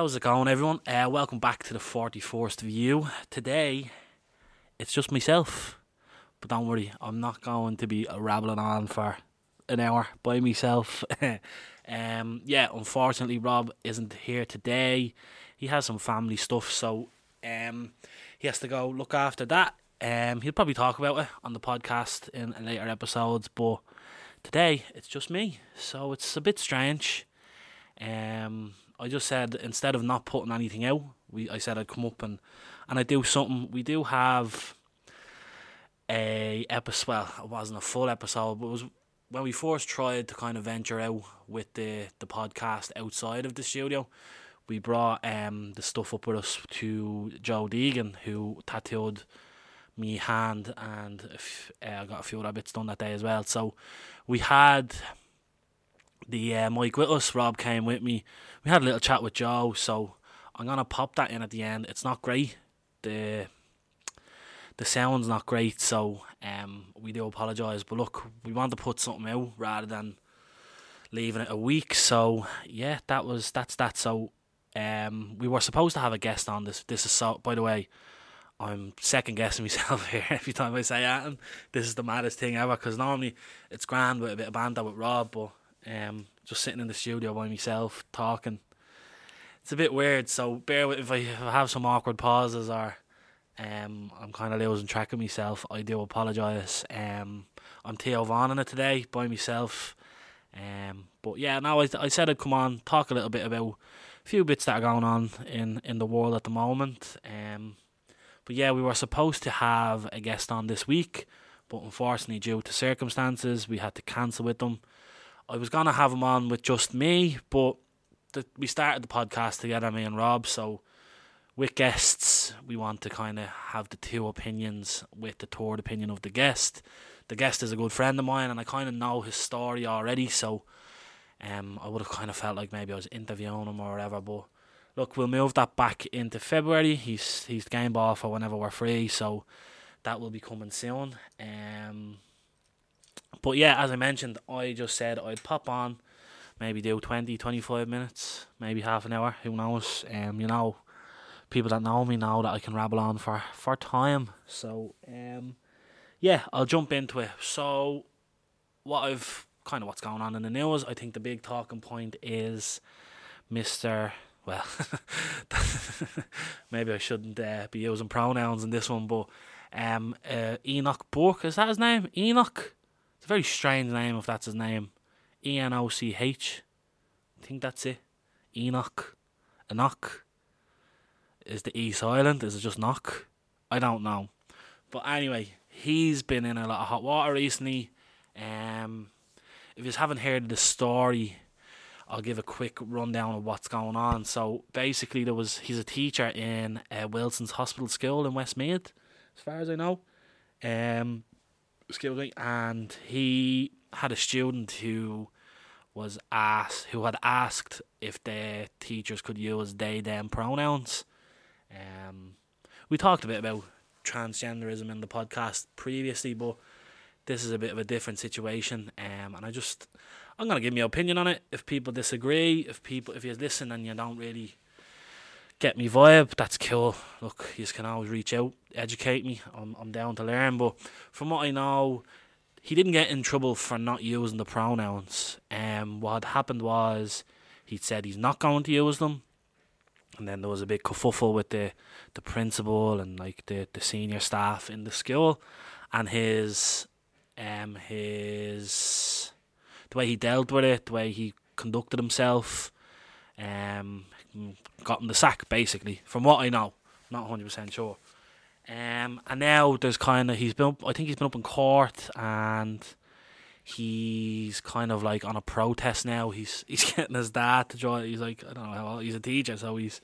How's it going, everyone? Uh, welcome back to the 44th View. Today, it's just myself. But don't worry, I'm not going to be rabbling on for an hour by myself. um, yeah, unfortunately, Rob isn't here today. He has some family stuff, so um, he has to go look after that. Um, he'll probably talk about it on the podcast in later episodes, but today it's just me, so it's a bit strange. Um, I just said instead of not putting anything out, we I said I'd come up and and I do something. We do have a episode. Well, it wasn't a full episode, but it was when we first tried to kind of venture out with the the podcast outside of the studio. We brought um the stuff up with us to Joe Deegan, who tattooed me hand, and uh, I got a few other bits done that day as well. So we had the uh, mic with us. Rob came with me. We had a little chat with Joe, so I'm gonna pop that in at the end. It's not great. The the sound's not great, so um, we do apologise. But look, we want to put something out rather than leaving it a week. So yeah, that was that's that. So um, we were supposed to have a guest on this. This is so. By the way, I'm second guessing myself here every time I say that, and this is the maddest thing ever. Because normally it's grand with a bit of banter with Rob, but um, just sitting in the studio by myself talking, it's a bit weird. So bear with if I, if I have some awkward pauses or um, I'm kind of losing track of myself. I do apologise. Um, I'm Theo Vaughan in it today by myself. Um, but yeah, now I, I said I'd come on talk a little bit about a few bits that are going on in, in the world at the moment. Um, but yeah, we were supposed to have a guest on this week, but unfortunately, due to circumstances, we had to cancel with them. I was gonna have him on with just me, but the, we started the podcast together, me and Rob. So with guests, we want to kind of have the two opinions with the third opinion of the guest. The guest is a good friend of mine, and I kind of know his story already. So um, I would have kind of felt like maybe I was interviewing him or whatever, but look, we'll move that back into February. He's he's game ball for whenever we're free, so that will be coming soon. Um, but yeah, as I mentioned, I just said I'd pop on, maybe do 20, 25 minutes, maybe half an hour. Who knows? Um, you know, people that know me know that I can rabble on for for time. So um, yeah, I'll jump into it. So what I've kind of what's going on in the news. I think the big talking point is Mister well, maybe I shouldn't uh, be using pronouns in this one, but um, uh, Enoch Burke is that his name? Enoch. Very strange name if that's his name. E N O C H. I think that's it. Enoch. Enoch. Is the E silent? Is it just knock? I don't know. But anyway, he's been in a lot of hot water recently. Um, if you haven't heard the story I'll give a quick rundown of what's going on. So basically, there was he's a teacher in uh, Wilson's Hospital School in Westmeath, as far as I know. Um, excuse me, and he had a student who was asked who had asked if their teachers could use they them pronouns. Um, we talked a bit about transgenderism in the podcast previously, but this is a bit of a different situation. Um, and I just I'm gonna give my opinion on it. If people disagree, if people if you listen and you don't really get me vibe, that's cool. Look, you can always reach out, educate me. I'm I'm down to learn. But from what I know, he didn't get in trouble for not using the pronouns. Um, what happened was he said he's not going to use them, and then there was a big kerfuffle with the the principal and like the the senior staff in the school, and his um his the way he dealt with it, the way he conducted himself, um, got him the sack basically. From what I know, not hundred percent sure. Um, and now there's kind of he's been up, I think he's been up in court and he's kind of like on a protest now. He's he's getting his dad to join. He's like I don't know how he's a teacher, so he's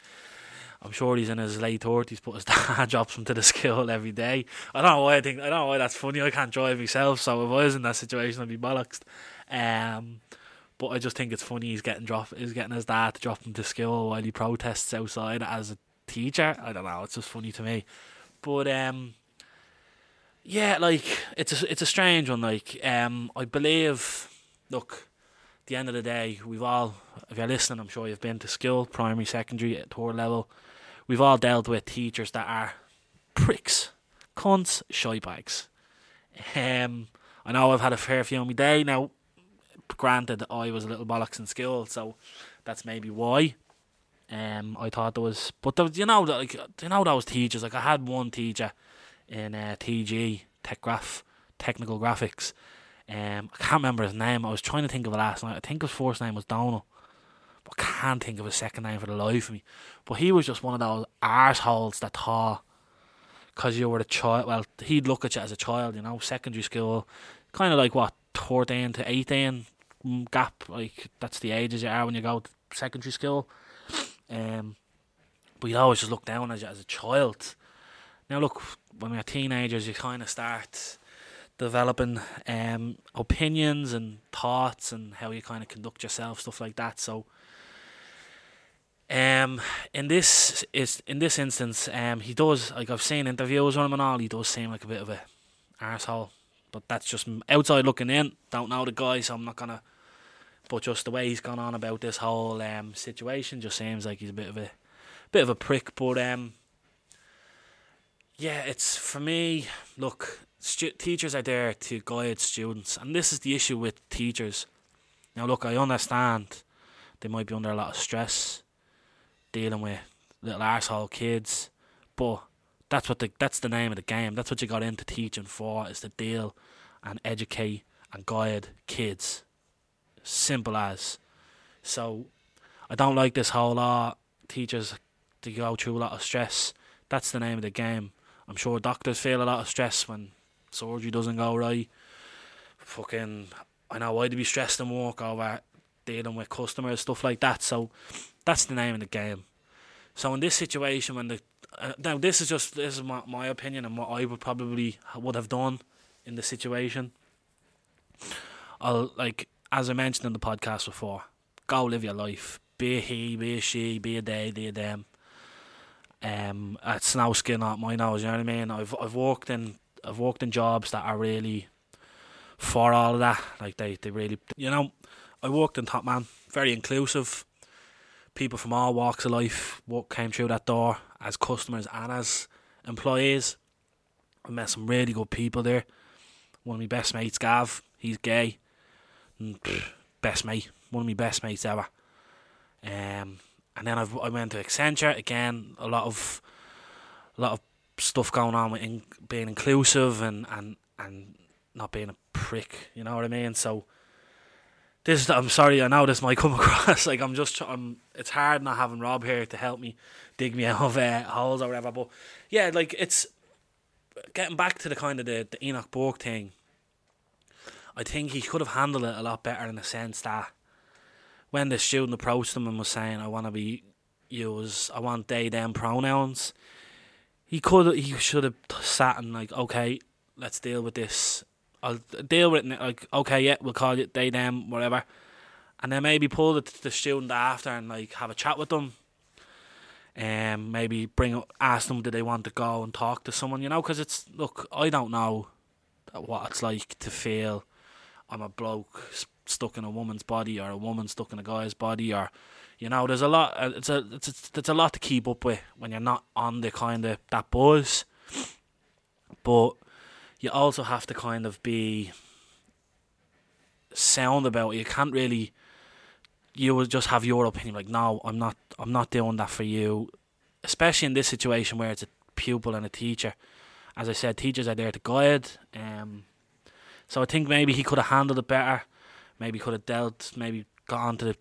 I'm sure he's in his late thirties, but his dad drops him to the school every day. I don't know why I think I don't know why that's funny. I can't drive myself, so if I was in that situation, I'd be bollocks. Um, but I just think it's funny he's getting drop he's getting his dad to drop him to school while he protests outside as a teacher. I don't know, it's just funny to me. But um yeah, like it's a it's a strange one. Like um I believe look, the end of the day, we've all, if you're listening, I'm sure you've been to school, primary, secondary, at third level. We've all dealt with teachers that are pricks, cunts, shy bags. Um, I know I've had a fair few on my day. Now, granted, I was a little bollocks in school, so that's maybe why. Um, I thought there was, but there was, you know, like you know those teachers. Like I had one teacher in uh, TG Tech Graph, Technical Graphics. Um, I can't remember his name. I was trying to think of it last night. I think his first name was Donald. But can't think of his second name for the life of me. But he was just one of those arseholes that thought because you were a child. Well, he'd look at you as a child, you know, secondary school, kind of like what thirteen to eighteen mm, gap. Like that's the ages you are when you go to secondary school. Um, but you'd always just look down as as a child. Now, look, when we're teenagers, you kind of start developing um, opinions and thoughts and how you kind of conduct yourself, stuff like that. So, um, in this is in this instance, um, he does like I've seen interviews on him and all. He does seem like a bit of a asshole, but that's just outside looking in. Don't know the guy, so I'm not gonna. But just the way he's gone on about this whole um situation just seems like he's a bit of a bit of a prick. But um, yeah, it's for me. Look, stu- teachers are there to guide students, and this is the issue with teachers. Now, look, I understand they might be under a lot of stress, dealing with little arsehole kids, but that's what the that's the name of the game. That's what you got into teaching for is to deal and educate and guide kids. Simple as. So, I don't like this whole lot. Teachers to go through a lot of stress. That's the name of the game. I'm sure doctors feel a lot of stress when surgery doesn't go right. Fucking, I know I'd be stressed and work over dealing with customers, stuff like that. So that's the name of the game. So in this situation, when the uh, now this is just this is my, my opinion and what I would probably would have done in the situation. I'll like as I mentioned in the podcast before, go live your life. Be a he, be a she, be a they, be a them um, at snow skin out my nose. You know what I mean? I've I've worked in I've worked in jobs that are really for all of that. Like they, they really, you know, I worked in Top Man, very inclusive. People from all walks of life what came through that door as customers and as employees. I met some really good people there. One of my best mates, Gav, he's gay. Pff, best mate, one of my best mates ever. Um, and then I've, I went to Accenture again. A lot of, a lot of stuff going on with in, being inclusive and, and and not being a prick. You know what I mean? So this, I'm sorry, I know this might come across like I'm just, I'm. It's hard not having Rob here to help me dig me out of uh, holes or whatever. But yeah, like it's getting back to the kind of the, the Enoch Burke thing. I think he could have handled it a lot better in the sense that when the student approached him and was saying, "I want to be use, I want they them pronouns," he could, he should have sat and like, okay, let's deal with this. I'll deal with it. Like, okay, yeah, we'll call it they them, whatever, and then maybe pull the the student after and like have a chat with them. Um, maybe bring ask them do they want to go and talk to someone, you know? Because it's look, I don't know what it's like to feel I'm a bloke stuck in a woman's body or a woman stuck in a guy's body or you know there's a lot uh, it's a it's a, it's a lot to keep up with when you're not on the kind of that buzz. But you also have to kind of be sound about it. You can't really you will just have your opinion like no I'm not I'm not doing that for you. Especially in this situation where it's a pupil and a teacher. As I said teachers are there to guide um so I think maybe he could have handled it better maybe could have dealt, maybe got on to the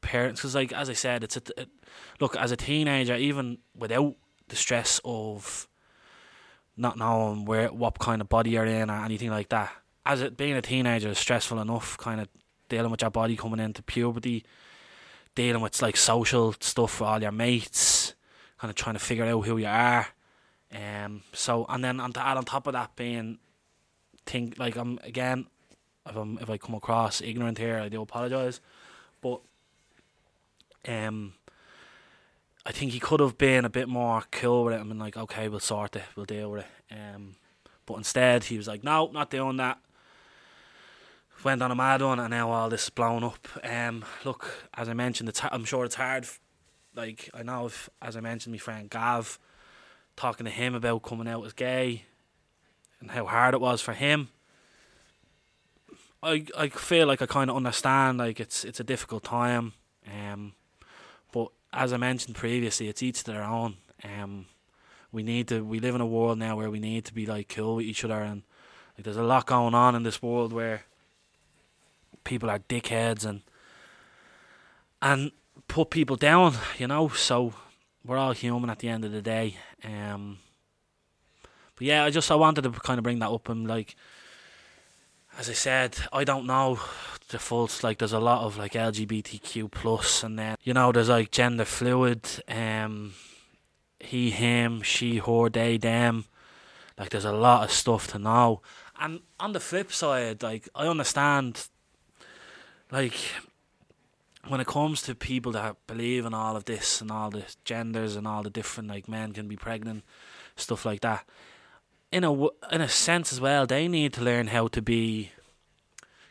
parents. Because, like as I said, it's a, it, look as a teenager, even without the stress of not knowing where what kind of body you're in or anything like that. As it being a teenager is stressful enough, kind of dealing with your body coming into puberty, dealing with like social stuff with all your mates, kind of trying to figure out who you are. Um. So and then on to add on top of that being, think like I'm again if I'm if I come across ignorant here, I do apologise. But um, I think he could have been a bit more cool with it. I mean, like, okay, we'll sort it, we'll deal with it. Um, but instead, he was like, no, not doing that. went on a mad one, and now all this is blown up. Um, look, as I mentioned, it's I'm sure it's hard. Like I know, if, as I mentioned, my friend Gav, talking to him about coming out as gay, and how hard it was for him. I I feel like I kind of understand. Like it's it's a difficult time. Um, but as I mentioned previously, it's each to their own. Um, we need to. We live in a world now where we need to be like cool with each other, and like there's a lot going on in this world where people are dickheads and and put people down, you know. So we're all human at the end of the day. Um, but yeah, I just I wanted to kind of bring that up and like, as I said, I don't know the full like. There's a lot of like LGBTQ plus, and then you know there's like gender fluid, um, he, him, she, her, they, them. Like there's a lot of stuff to know. And on the flip side, like I understand like when it comes to people that believe in all of this and all the genders and all the different like men can be pregnant, stuff like that. In a in a sense as well, they need to learn how to be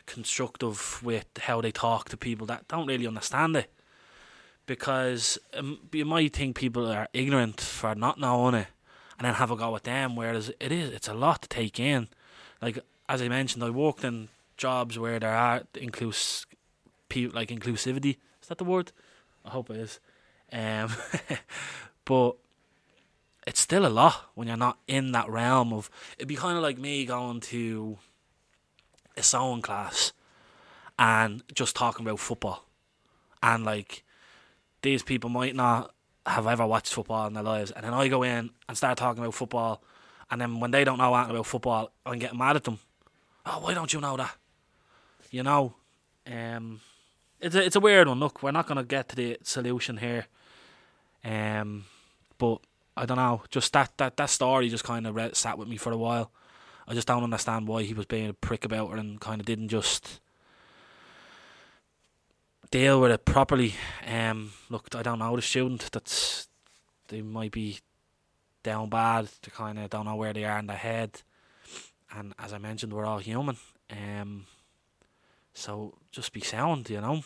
constructive with how they talk to people that don't really understand it. Because um, you might think people are ignorant for not knowing it, and then have a go at them. Whereas it is, it's a lot to take in. Like as I mentioned, I worked in jobs where there are inclus people like inclusivity. Is that the word? I hope it is. Um, but it's still a lot when you're not in that realm of. It'd be kind of like me going to a sewing class and just talking about football, and like these people might not have ever watched football in their lives, and then I go in and start talking about football, and then when they don't know anything about football, I'm getting mad at them. Oh, why don't you know that? You know, um, it's a, it's a weird one. Look, we're not gonna get to the solution here, um, but I don't know. Just that that that story just kind of sat with me for a while. I just don't understand why he was being a prick about it and kind of didn't just deal with it properly. Um, look, I don't know the student that's they might be down bad. They kind of don't know where they are in their head, and as I mentioned, we're all human. Um, so just be sound, you know.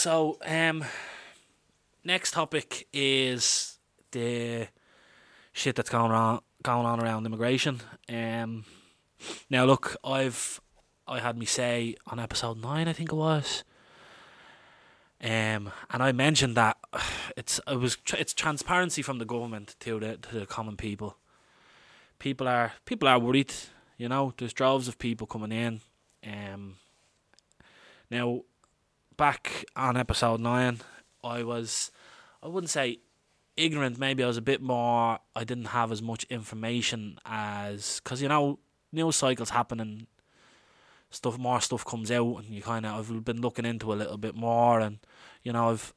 So, um, next topic is the shit that's going on going on around immigration. Um, now look, I've I had me say on episode nine, I think it was. Um, and I mentioned that it's it was it's transparency from the government to the to the common people. People are people are worried, you know. There's droves of people coming in. Um, now back on episode nine, I was, I wouldn't say ignorant. Maybe I was a bit more. I didn't have as much information as because you know news cycles happen and stuff. More stuff comes out, and you kind of. I've been looking into a little bit more, and you know I've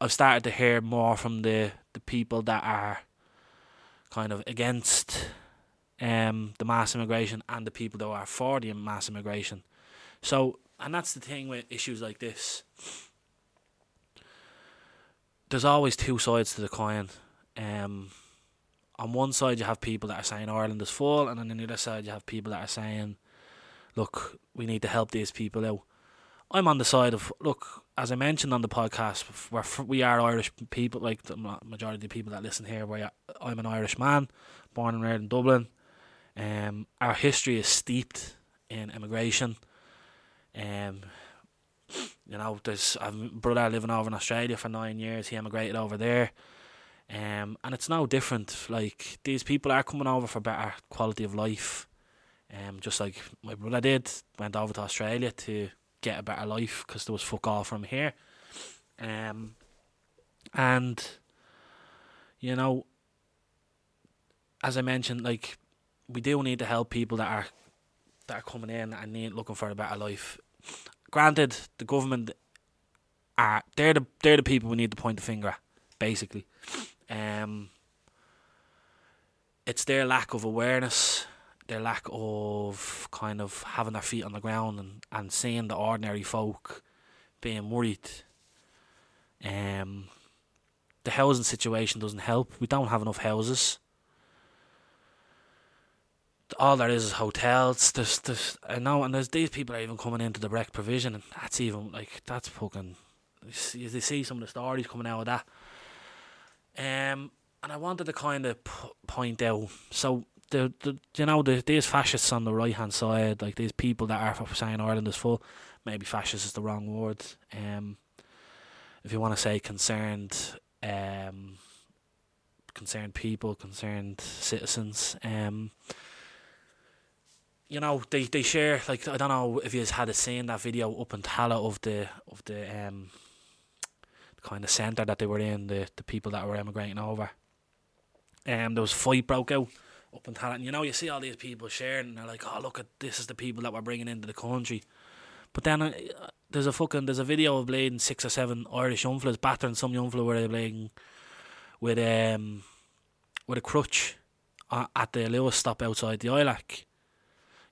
I've started to hear more from the the people that are kind of against um the mass immigration and the people that are for the mass immigration. So and that's the thing with issues like this. There's always two sides to the coin. Um, on one side, you have people that are saying Ireland is full, and on the other side, you have people that are saying, "Look, we need to help these people out." I'm on the side of look, as I mentioned on the podcast, we're we are Irish people. Like the majority of the people that listen here, where I'm an Irish man, born and reared in Dublin. Um, our history is steeped in immigration. Um, you know, there's a brother living over in Australia for nine years. He emigrated over there. Um, and it's no different. Like these people are coming over for better quality of life. Um, just like my brother did, went over to Australia to get a better life because there was fuck all from here. Um, and you know, as I mentioned, like we do need to help people that are that are coming in and need looking for a better life. Granted, the government are they're the they're the people we need to point the finger at, basically. Um, it's their lack of awareness, their lack of kind of having their feet on the ground and, and seeing the ordinary folk being worried. Um, the housing situation doesn't help. We don't have enough houses. All there is is hotels. There's, there's, I know, and there's these people are even coming into the direct provision, and that's even like that's fucking. You see, you see some of the stories coming out of that. Um, and I wanted to kind of p- point out. So the, the you know the these fascists on the right hand side, like these people that are saying Ireland is full. Maybe fascist is the wrong word. Um, if you want to say concerned, um, concerned people, concerned citizens, um, you know they, they share like I don't know if you had a seen that video up in Tallaght of the of the um kind of centre that they were in, the, the people that were emigrating over. Um, there was fight broke out up in Tallaght. And you know, you see all these people sharing, and they're like, oh, look at this is the people that we're bringing into the country. But then uh, there's a fucking, there's a video of bleeding six or seven Irish young fellas battering some young where they're playing with, um, with a crutch at the Luas stop outside the ILAC.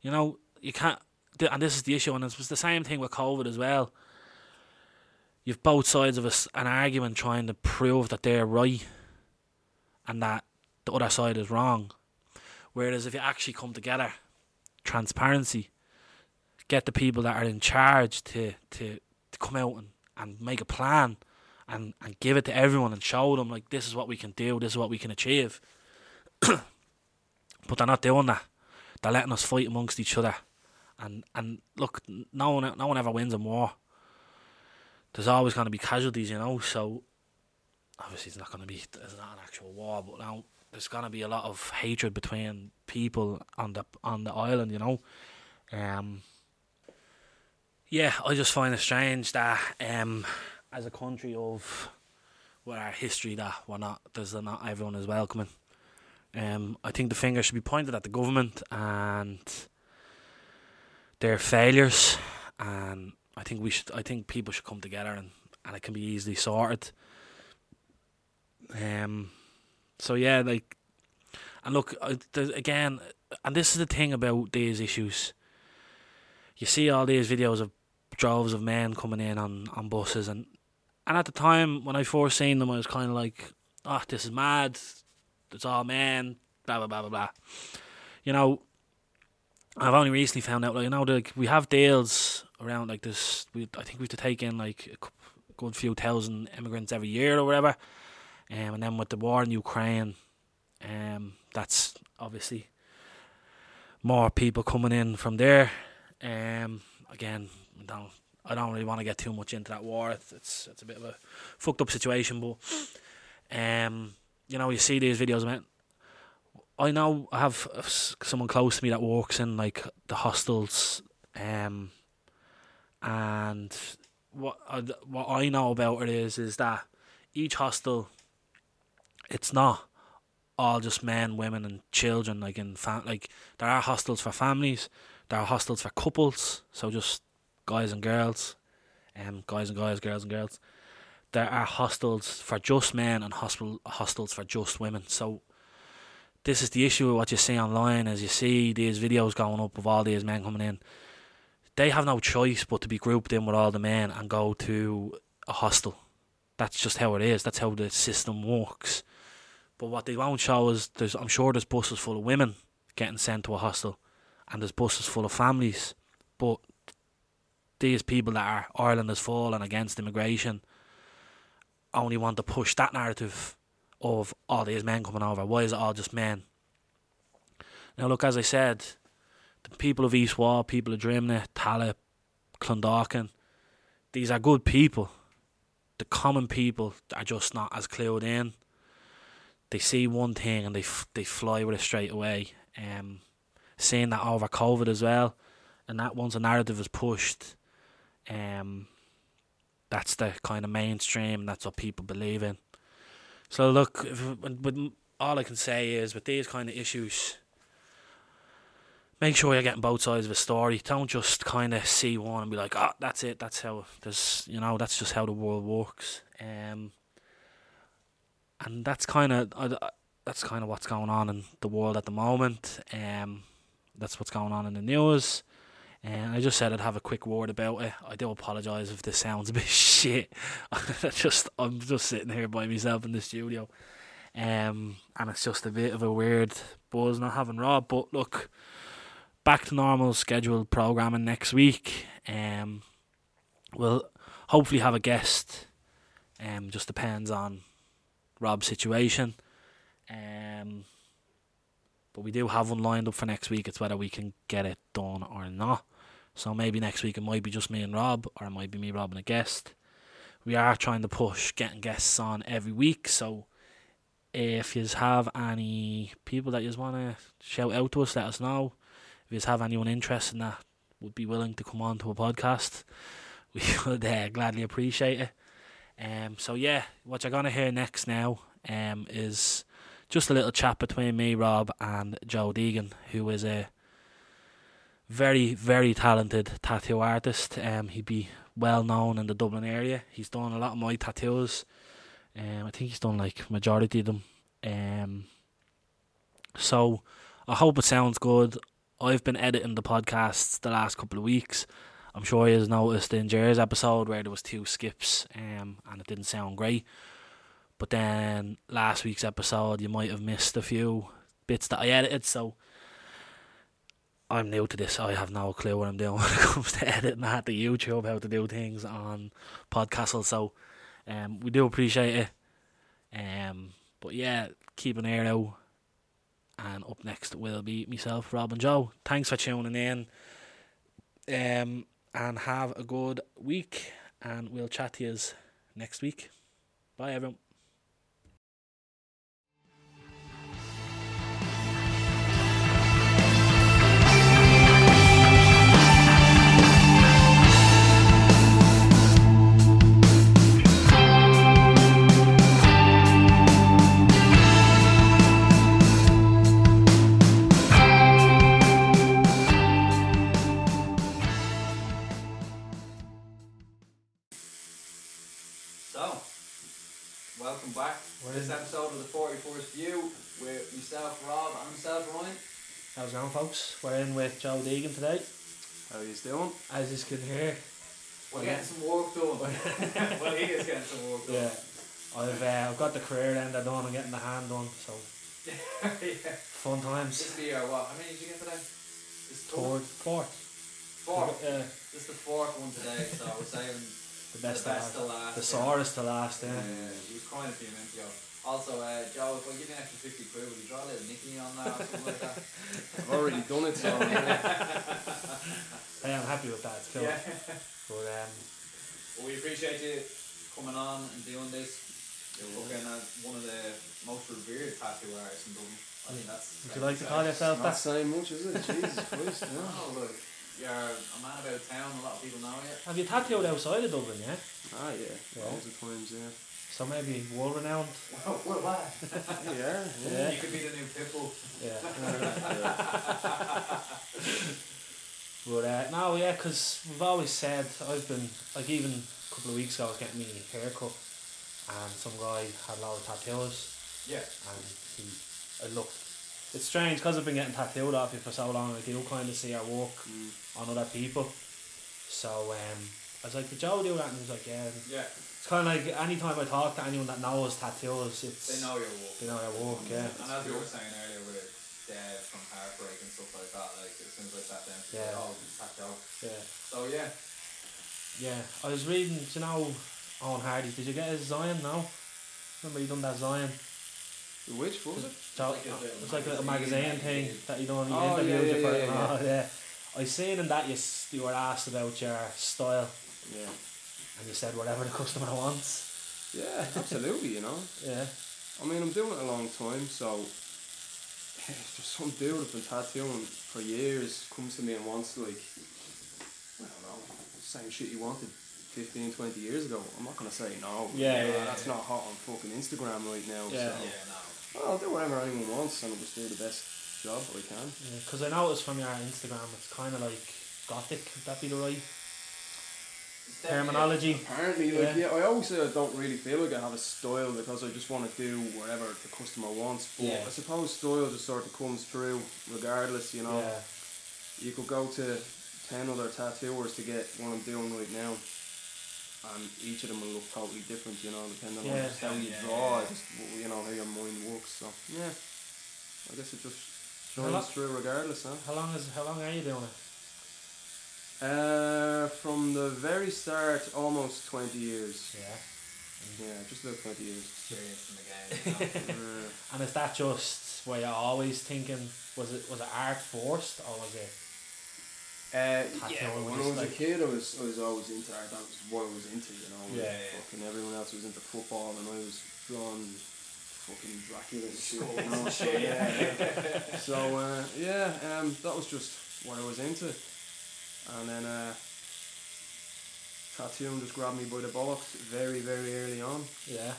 You know, you can't, and this is the issue, and it was the same thing with COVID as well you've both sides of a, an argument trying to prove that they're right and that the other side is wrong. Whereas if you actually come together, transparency, get the people that are in charge to, to, to come out and, and make a plan and, and give it to everyone and show them like this is what we can do, this is what we can achieve. but they're not doing that. They're letting us fight amongst each other. And and look, no one no one ever wins a war there's always going to be casualties, you know. So obviously, it's not going to be there's not an actual war, but now there's going to be a lot of hatred between people on the on the island, you know. Um, yeah, I just find it strange that um, as a country of with our history that we're not there's not everyone is welcoming. Um, I think the finger should be pointed at the government and their failures and I think we should. I think people should come together and, and it can be easily sorted. Um. So yeah, like, and look again, and this is the thing about these issues. You see all these videos of droves of men coming in on, on buses, and and at the time when I first seen them, I was kind of like, "Oh, this is mad. It's all men." Blah blah blah blah blah. You know, I've only recently found out, like, you know, like we have deals around like this. We I think we have to take in like a good few thousand immigrants every year or whatever. Um, and then with the war in Ukraine, um, that's obviously more people coming in from there. Um, again, I don't I don't really want to get too much into that war. It's it's, it's a bit of a fucked up situation, but um, you know, you see these videos, man. I know I have someone close to me that works in like the hostels, um, and what uh, what I know about it is is that each hostel, it's not all just men, women, and children. Like in fam- like there are hostels for families, there are hostels for couples, so just guys and girls, um, guys and guys, girls and girls. There are hostels for just men and hospital hostels for just women. So this is the issue with what you see online as you see these videos going up of all these men coming in they have no choice but to be grouped in with all the men and go to a hostel. That's just how it is. That's how the system works. But what they won't show is there's I'm sure there's buses full of women getting sent to a hostel and there's buses full of families. But these people that are Ireland is full and against immigration only want to push that narrative of all oh, these men coming over. Why is it all just men? Now look as I said, the people of East Wall, people of Drimnagh, Tallaght, Clondalkin, these are good people. The common people are just not as clued in. they see one thing and they f- they fly with it straight away. Um, seeing that over COVID as well, and that once a narrative is pushed, um, that's the kind of mainstream. That's what people believe in. So look, if, with, all I can say is with these kind of issues, make sure you're getting both sides of a story. Don't just kind of see one and be like, "Oh, that's it. That's how there's you know that's just how the world works." Um, and that's kind of uh, that's kind of what's going on in the world at the moment. Um, that's what's going on in the news. And I just said I'd have a quick word about it. I do apologise if this sounds a bit shit. just I'm just sitting here by myself in the studio. Um, and it's just a bit of a weird buzz not having Rob. But look, back to normal scheduled programming next week. Um, we'll hopefully have a guest. Um, just depends on Rob's situation. Um, but we do have one lined up for next week. It's whether we can get it done or not. So maybe next week it might be just me and Rob, or it might be me, Rob, and a guest. We are trying to push getting guests on every week. So if you have any people that you want to shout out to us, let us know. If you have anyone interested in that would be willing to come on to a podcast, we would uh, gladly appreciate it. Um, so yeah, what you're gonna hear next now um, is just a little chat between me, Rob, and Joe Deegan, who is a very, very talented tattoo artist. Um, he'd be well known in the Dublin area. He's done a lot of my tattoos. Um, I think he's done like majority of them. Um, so I hope it sounds good. I've been editing the podcasts the last couple of weeks. I'm sure you noticed in Jer's episode where there was two skips, um, and it didn't sound great. But then last week's episode, you might have missed a few bits that I edited. So I'm new to this. I have no clue what I'm doing when it comes to editing I had to YouTube, how to do things on Podcastle. So um, we do appreciate it. Um, but yeah, keep an ear out. And up next will be myself, Rob and Joe. Thanks for tuning in. Um, and have a good week. And we'll chat to you next week. Bye, everyone. Back to this episode of the 41st View with myself, Rob, and myself, Ryan. How's it going, folks? We're in with Joe Deegan today. How are you doing? As you can hear, We're getting some work done. well, he is getting some work done. yeah. I've uh, I've got the career end done. I'm getting the hand done. So yeah. fun times. This will be our what? How many did you get today? This is Third, fourth. Fourth. Yeah, This is the fourth one today, so we're saving the best. the best to to last. The yeah. sorest to last. Yeah. Yeah, you was crying a few minutes ago. Also, uh, Joe, if I give you an extra 50 quid, will you draw a little Nicky on that or something like that? I've already done it, so Hey, I'm happy with that. It's cool. Yeah. But um, Well, we appreciate you coming on and doing this. You're looking at one of the most revered tattoo artists in Dublin. I think that's. would you like to call yourself not that? saying much, is it? Jesus Christ, No, no. look, you're a man about town. A lot of people know you. Have you tattooed outside of Dublin? Yeah. Ah, yeah, Yeah. loads of times, yeah. So maybe world renowned. Well, well, what? Yeah, Yeah. You could be the new Pitbull. Yeah. yeah. But uh, no, yeah, because we've always said I've been like even a couple of weeks ago I was getting me hair cut, and some guy had a lot of tattoos, Yeah. and he, I looked. It's strange because I've been getting tattooed off you for so long. I do kind of see our work Mm. On other people. So um, I was like, "Did Joe do that?" And he was like, "Yeah." Yeah. It's kind of like anytime I talk to anyone that knows tattoos, it's They know your work. they know our work. Yeah. And as you were saying earlier with Dad from Heartbreak and stuff like that, like as soon as I sat down, she Yeah. said, oh, tattoo. Yeah. So yeah. Yeah, I was reading, do you know, Owen Hardy. Did you get his Zion? now? Remember he done that Zion? Which was it? So, like a little it was like a magazine magazine thing that you done. You Oh, interviewed yeah, you for yeah, it. yeah, Oh, yeah. I seen in that you you were asked about your style, Yeah. and you said whatever the customer wants. Yeah, absolutely, you know. Yeah. I mean, I'm doing it a long time, so if there's some dude that's been tattooing for years comes to me and wants like, I don't know, same shit you wanted 15, 20 years ago. I'm not gonna say no. Yeah, You know, yeah, That's yeah. not hot on fucking Instagram right now. Yeah. So. Yeah, no. Well, I'll do whatever anyone wants and I'll just do the best job I can. Because I noticed from your Instagram, it's kind of like gothic. Would that be the right terminology? Apparently, like, Yeah. yeah. I always say I don't really feel like I have a style because I just want to do whatever the customer wants. But Yeah. I suppose style just sort of comes through regardless, you know. Yeah. You could go to 10 other tattooers to get what I'm doing right now. And each of them will look totally different, you know, depending Yeah. on just how you Yeah, draw, yeah. just, you know, how your mind works. So, yeah. I guess it just How shines lo- through regardless, huh? How long is how long are you doing it? Uh, from the very start, almost 20 years. Yeah. Yeah, just about 20 years. Experience in the game. Uh, And is that just where you're always thinking? Was it was it art forced or was it? Uh, yeah, when I was like- a kid, I was I was always into art. That was what I was into, you know. Yeah, yeah. Fucking everyone else was into football, and I was drawing fucking Dracula and shit. Skulls You know? and So, shit. yeah, yeah. so uh, yeah, um, that was just what I was into, and then uh, tattooing just grabbed me by the bollocks very, very early on, Yeah.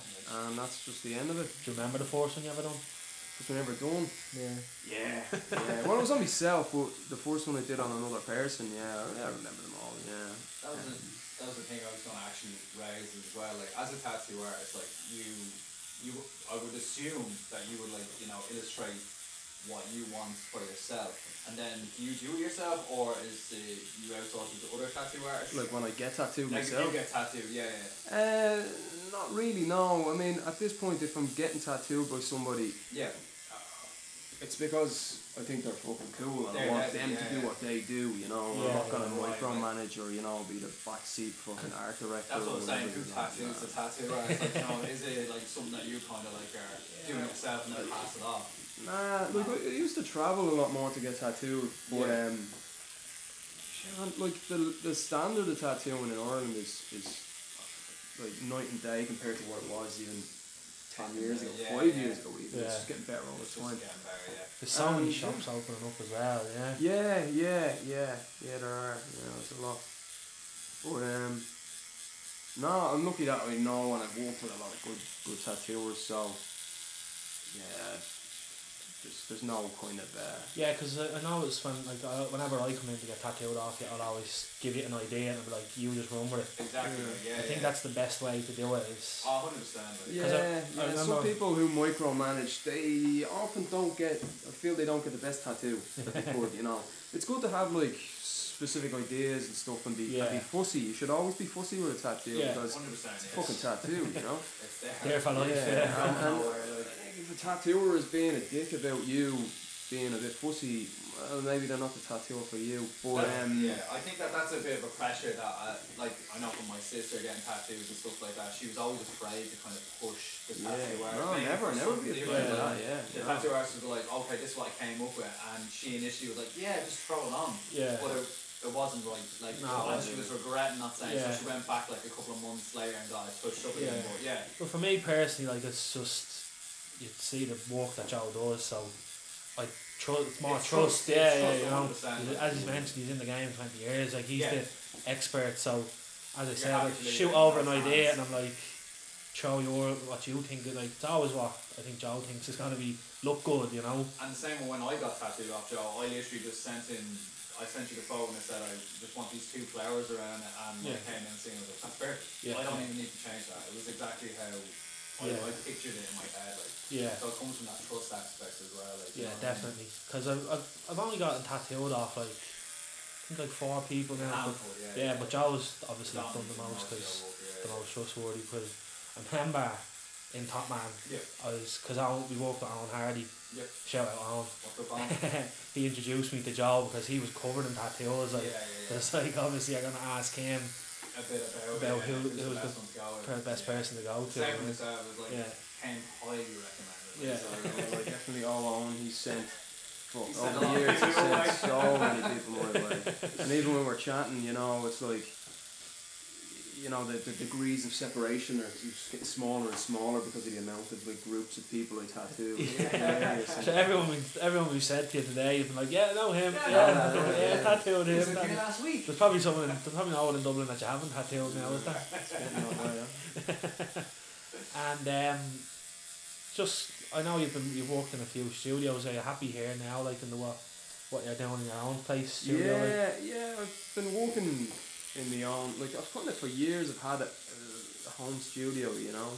and that's just the end of it. Do you remember the first one you ever done? Just ever done. Yeah. Yeah. yeah. Well, it was on myself, but the first one I did on another person, yeah, I remember them all. Yeah. That was, the, that was the thing I was going to actually raise as well. Like, as a tattoo artist, like, you, you, I would assume that you would, like, you know, illustrate what you want for yourself. And then, do you do it yourself, or is uh, you outsource it to other tattoo artists? Like when I get tattooed Like, if myself. you get tattooed, yeah, yeah. Uh, not really. No. I mean, at this point, if I'm getting tattooed by somebody, Yeah, it's because I think they're fucking cool and I They're want that- them to do what they do. You know, Yeah, I'm not gonna yeah, right, micromanage or you know be the backseat fucking art director. that's what or I'm saying. whatever, Who you know, tattoos the yeah. tattoo artist? Like, you know, is it like something that you kind of like are doing it yourself and then pass it off? Nah, like I I used to travel a lot more to get tattooed, but Yeah. um, like the the standard of tattooing in Ireland is is like night and day compared to what it was even ten years ago, Yeah, five yeah. years ago even. Yeah. It's just getting better all the time. better, yeah. There's so many Um, shops opening up as well. Yeah. Yeah, yeah, yeah, yeah. There are. Yeah, there's a lot. But um, no, I'm lucky that I know and I've worked with a lot of good good tattooers. So yeah, there's there's no kind of uh, Yeah, because I I know it's when like I, whenever I come in to get tattooed off you, I'll always give you an idea and I'll be like, you just run with it. Exactly, Yeah. yeah. I think yeah. that's the best way to do it. Is Oh, 100%. Yeah, I- I yeah. Some people who micromanage, they often don't get. I feel they don't get the best tattoo that they could. You know, it's good to have like specific ideas and stuff and be and be fussy. You should always be fussy with a tattoo Yeah. because 100%. it's a yes. fucking tattoo. You know. It's there. there for life. Yeah, Yeah. and, and Nowhere, like- I think if a tattooer is being a dick about you being a bit fussy, well, maybe they're not the tattooer for you. But That- um, yeah, I think that that's a bit of a pressure that, I, like, I know from my sister getting tattoos and stuff like that. She was always afraid to kind of push the yeah, tattoo artist. no, maybe never, never be afraid of that. Yeah, The no. tattoo artist was like, okay, this is what I came up with, and she initially was like, yeah, just throw it on. Yeah. But it, it wasn't right. Like, No, and she was regretting not saying. Yeah. So she went back like a couple of months later and got it touched up again. Yeah. But yeah, But for me personally, like it's just you see the work that Joe does, so I trust, it's more It's trust. trust, Yeah, yeah, you know. As he's mentioned, he's in the game twenty years. Like he's Yeah. the expert. So as I said, like, shoot over an idea, and I'm like, show your what you think. Like it's always what I think Joe thinks is gonna be look good. You know. And the same when I got tattooed off Joe, I literally just sent in, I sent you the photo and I said I just want these two flowers around it and I Yeah. came in and seen it, was like, that's perfect. Yeah. I don't even need to change that. It was exactly how I, Yeah. I pictured it in my head. Like, Yeah. So it comes from that trust aspect as well. Like, you Yeah, know what I mean? definitely. Because I've, I've, I've only gotten tattooed off like I think like four people now. But, handful, yeah. yeah, but Joe's obviously done the most because yeah, the yeah. most trustworthy. Because I remember in Top Man, Yeah. I was because we worked with Alan Hardy. Yep. Shout out Alan. He introduced me to Joe because he was covered in tattoos. Like, yeah, yeah, yeah. it's like obviously I'm gonna ask him A bit about, about yeah, who- who was best the to go per- best yeah. person to go to. Same and- with myself, it was like, Yeah. came highly recommended. Like, Yeah. so, I definitely all own. He sent. Fuck, He over a the years, he sent so many people my way. And even when we're chatting, you know, it's like you know, the, the degrees of separation are just getting smaller and smaller because of the amount of like groups of people I tattoo. It's hilarious. So everyone, we, everyone we said to you today, you've been like, yeah, know him, Yeah, yeah, no, no, yeah, yeah. tattooed It was him. with you last week. There's probably someone, in, there's probably no one in Dublin that you haven't tattooed now, is there? There. And um, just, I know you've been, you've worked in a few studios. Are you happy here now, like in the what, what you're doing in your own place studio? like? Yeah, yeah, I've been working in my own, like I've kind of for years I've had a, a home studio, you know,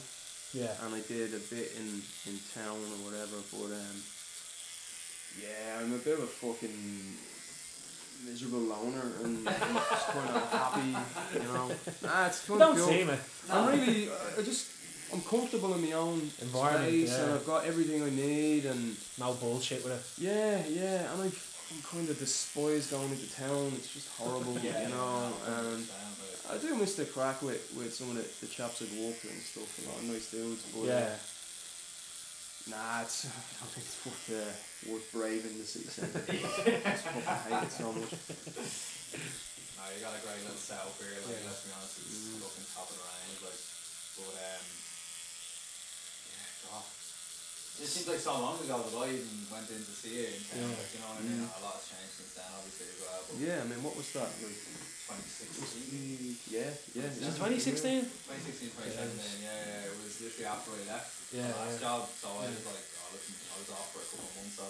yeah, and I did a bit in, in town or whatever, but um, yeah, I'm a bit of a fucking miserable loner and just kind of happy, you know. Nah, it's kind of don't cool. seem it. I'm really, I just, I'm comfortable in my own Environment, space and. I've got everything I need and No bullshit with it. yeah, yeah, and I fucking kind of despise going into town. It's just horrible, Yeah, you know. And I do miss the crack with, with some of the, the chaps I've worked with and stuff. A lot of nice dudes, but Yeah. uh, nah, it's I don't think it's worth uh, worth braving the city centre. I just fucking hate it so much. No, you got a great little setup here. Like, Yeah. let's be honest, it's Mm. fucking top of the range. Like, but um, yeah, God. It seems like so long ago that I even went in to see it in town. Yeah. Like, you know what I mean? Mm. A lot has changed since then, obviously as well. But Yeah, I mean, what was that? Like, 2016. yeah, yeah. Is it yeah. 2016? 2016, 2017, yeah, yeah, it was literally after I left Yeah, my last yeah. job, so I Yeah. was like, oh, listen, I was off for a couple of months, so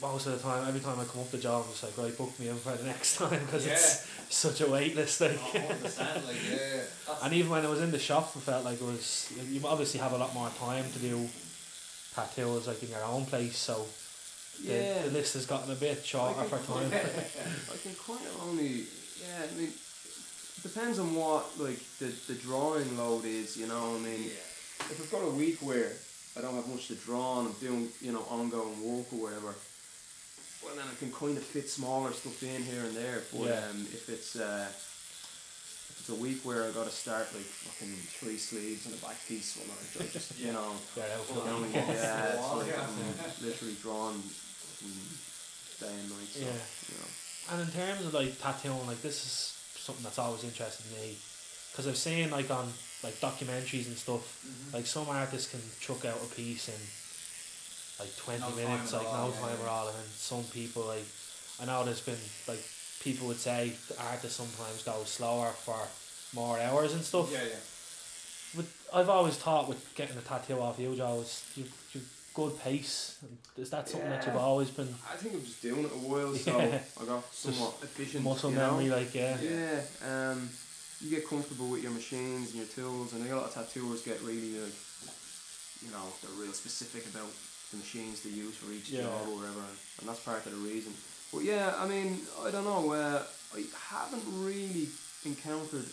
Most of the time, every time I come up the job, I'm just like, right, book me in for the next time because Yeah. it's such a wait list. Like. oh, like, yeah, And even when I was in the shop, I felt like it was. You obviously have a lot more time to do tattoos, like in your own place. So the, Yeah. the list has gotten a bit shorter I for can- time. I can kind of only, yeah, I mean, depends on what, like, the, the drawing load is, you know, I mean, yeah. if I've got a week where I don't have much to draw and I'm doing, you know, ongoing work or whatever, well then I can kind of fit smaller stuff in here and there. But Yeah. um, if it's uh, if it's a week where I got to start like fucking three sleeves and a back piece, well, I just you know, Yeah, that was Well, I only Yeah. yeah, it's like yeah. I'm literally drawn day and night. So, Yeah. you know. And in terms of like tattooing, like this is something that's always interested me because I've seen like on like documentaries and stuff, Mhm. like some artists can chuck out a piece in like twenty No minutes, like all, no time yeah. at all, and then some people like I know there's been like people would say the artists sometimes go slower for more hours and stuff. Yeah, yeah. But I've always thought with getting a tattoo off you, Joe, is you you good pace. Is that something that you've always been I think I'm just doing it a while, so Yeah. I got somewhat efficient. muscle you know? memory? Like yeah, Yeah, um, you get comfortable with your machines and your tools, and a lot of tattooers get really like, you know, they're real specific about the machines they use for each Yeah. job or whatever, and that's part of the reason. But yeah, I mean, I don't know. Uh, I haven't really encountered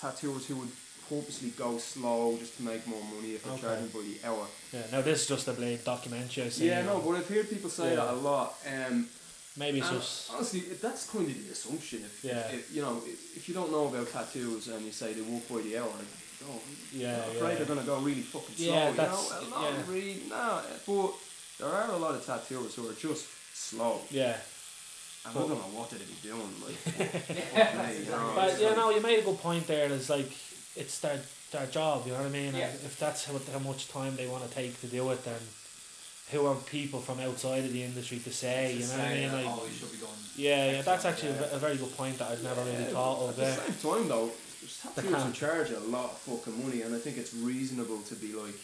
tattooers who would purposely go slow just to make more money if they're Okay. charging by the hour. yeah. no, this is just a blade documentary. Yeah, no, but I've heard people say Yeah. that a lot. Um, maybe it's just honestly, that's kind of the assumption. If, Yeah. if, if you know, if, if you don't know about tattoos and you say they walk by the hour, like, oh, yeah, I'm afraid yeah. they're gonna go really fucking slow. Yeah, you that's- know, well, not yeah. really, no. But there are a lot of tattooers who are just slow, yeah. and But- I don't know what they'd be doing. Like, fuck me, you know, But it's you like- know, you made a good point there. It's like it's their their job. You know what I mean? And Yeah. if that's how, how much time they want to take to do it, then who are people from outside of the industry to say? You know what I mean? Like, oh, should be done. yeah, yeah. That's actually a yeah. ve- a very good point that I've never really thought of At the there. same time, though, there's tattooers who charge a lot of fucking money, and I think it's reasonable to be like,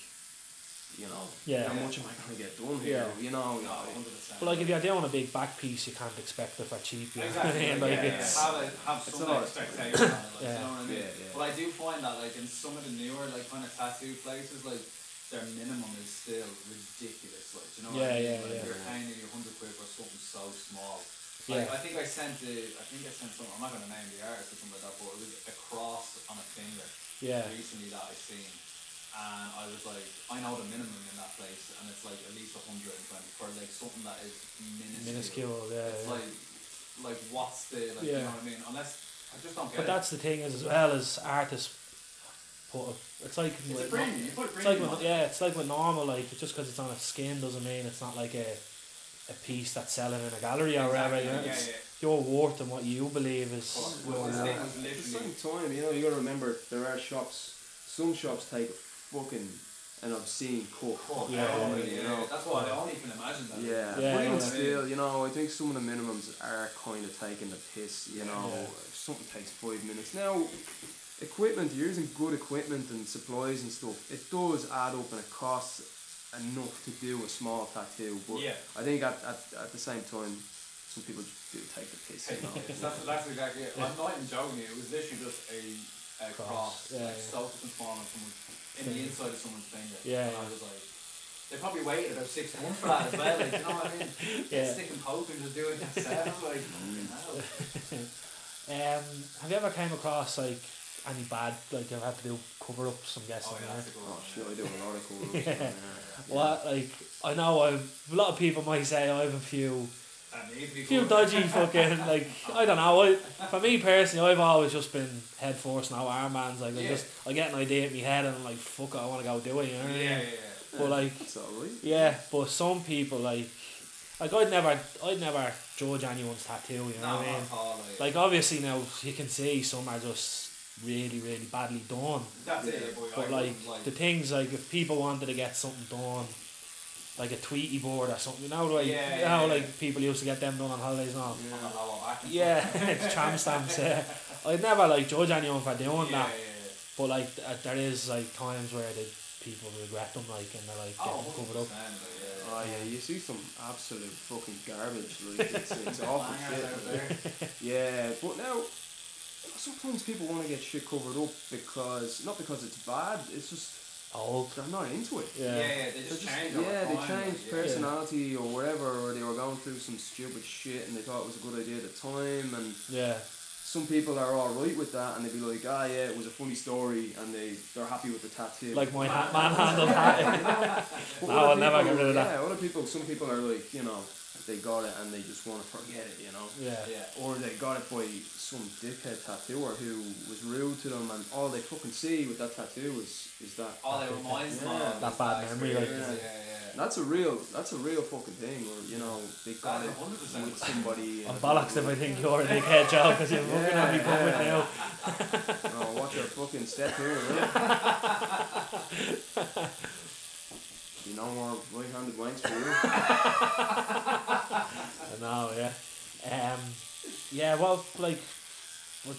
you know, Yeah. how much am I gonna get done here? Yeah. You know, No, like, 100%. But like if you're doing a big back piece, you can't expect it for cheap. You I Exactly. mean? like, Like yeah, it's yeah. have, a, have It's some a expectation like, Yeah. you know what I mean? Yeah, yeah. But I do find that like in some of the newer like kind of tattoo places, like their minimum is still ridiculous. Like, do you know what Yeah, I mean? yeah, like yeah. you're paying nearly hundred quid for something so small. Yeah. I think I sent the, I think I sent something. I'm not gonna name the artist or something like that, but it was a cross on a finger yeah, recently that I've seen, and I was like, I know the minimum in that place, and it's like at least 120 for like something that is minuscule. minuscule. Yeah, It's yeah. like, like what's the like? Yeah. You know what I mean? Unless I just don't get But it. that's the thing is as well as artists put. A, it's like it's a with- premium. You put a It's like with, yeah, it's like with normal. Like just because it's on a skin doesn't mean it's not like a a piece that's selling in a gallery or whatever. Exactly, You know? yeah, It's- yeah. your worth and what you believe is. Well, your well, At the same time, you know, you gotta remember there are shops. Some shops take fucking an obscene cut. Oh, Yeah, yeah, yeah, yeah, you know. That's why I don't even imagine that. Yeah, Yeah, but even still, you know, I think some of the minimums are kind of taking the piss. You know, Yeah. if something takes five minutes now. Equipment, you're using good equipment and supplies and stuff. It does add up and it costs enough to do a small tattoo. But Yeah. I think at, at, at the same time, some people do take the piss. You know. that's, that's exactly it. I'm not even joking. you, It was literally just a, a Cross, cross, yeah, like yeah. soaked and small someone's in the inside of someone's finger. Yeah, And I was like, they probably waited about six months for that as well. Like, you know what I mean? Yeah. Stick and poke and just do it yourself. Like, fucking hell. Um, have you ever came across like any bad like you've had to do cover ups? I'm guessing. Oh, yeah, yeah? that's a good Oh one. shit, I do a lot of cool. Yeah. What like I know I've, a lot of people might say I have a few That needs to be few dodgy fucking like I don't know. I, for me personally, I've always just been head first now armbands. Like I Yeah. just I get an idea in my head and I'm like fuck it, I want to go do it. You know what I Yeah, mean? yeah, yeah. But like It's yeah, but some people like like I'd never I'd never judge anyone's tattoo. You know No, what I not mean? all. Like, Like obviously now you can see some are just really really badly done. that's it. Boy, But I like like the things like if people wanted to get something done, like a Tweety Bird or something, you know, like Yeah, you know, yeah, like yeah. people used to get them done on holidays and all. on the lower back and Yeah, it's tram stamps. Yeah. I'd never like judge anyone for doing yeah, that, yeah, yeah. but like th- there is like times where the people regret them, like and they're like Oh, getting covered up. 100%, yeah. Oh yeah, you see some absolute fucking garbage. Like it's, it's awful Bangers out shit. there. Yeah, but now sometimes people want to get shit covered up because not because it's bad. It's just Old. they're not into it. Yeah. Yeah, yeah, they just just- change. yeah, they changed like, yeah. personality or whatever, or they were going through some stupid shit and they thought it was a good idea at the time. And Yeah. some people are all right with that, and they'd be like, "Ah, yeah, it was a funny story," and they they're happy with the tattoo. Like my ha- manhandle hat. But No, I'll never get rid of that. Yeah, other people, some people are like, you know, they got it and they just want to forget it, you know. Yeah. Yeah. Or they got it by some dickhead tattooer who was rude to them, and all they fucking see with that tattoo is is that. All it reminds them Yeah. of That is bad that memory, like- experience, Yeah. yeah, yeah. That's a real, that's a real fucking thing. Or you know, they got it 100%. with somebody. I'm and- bollocks if I think you're a dickhead, Joe, because you're fucking Yeah, have me covered yeah. now. Oh, watch your fucking step here, right? You know more right-handed wanks for you. I know, yeah. Um, yeah, well, like, what,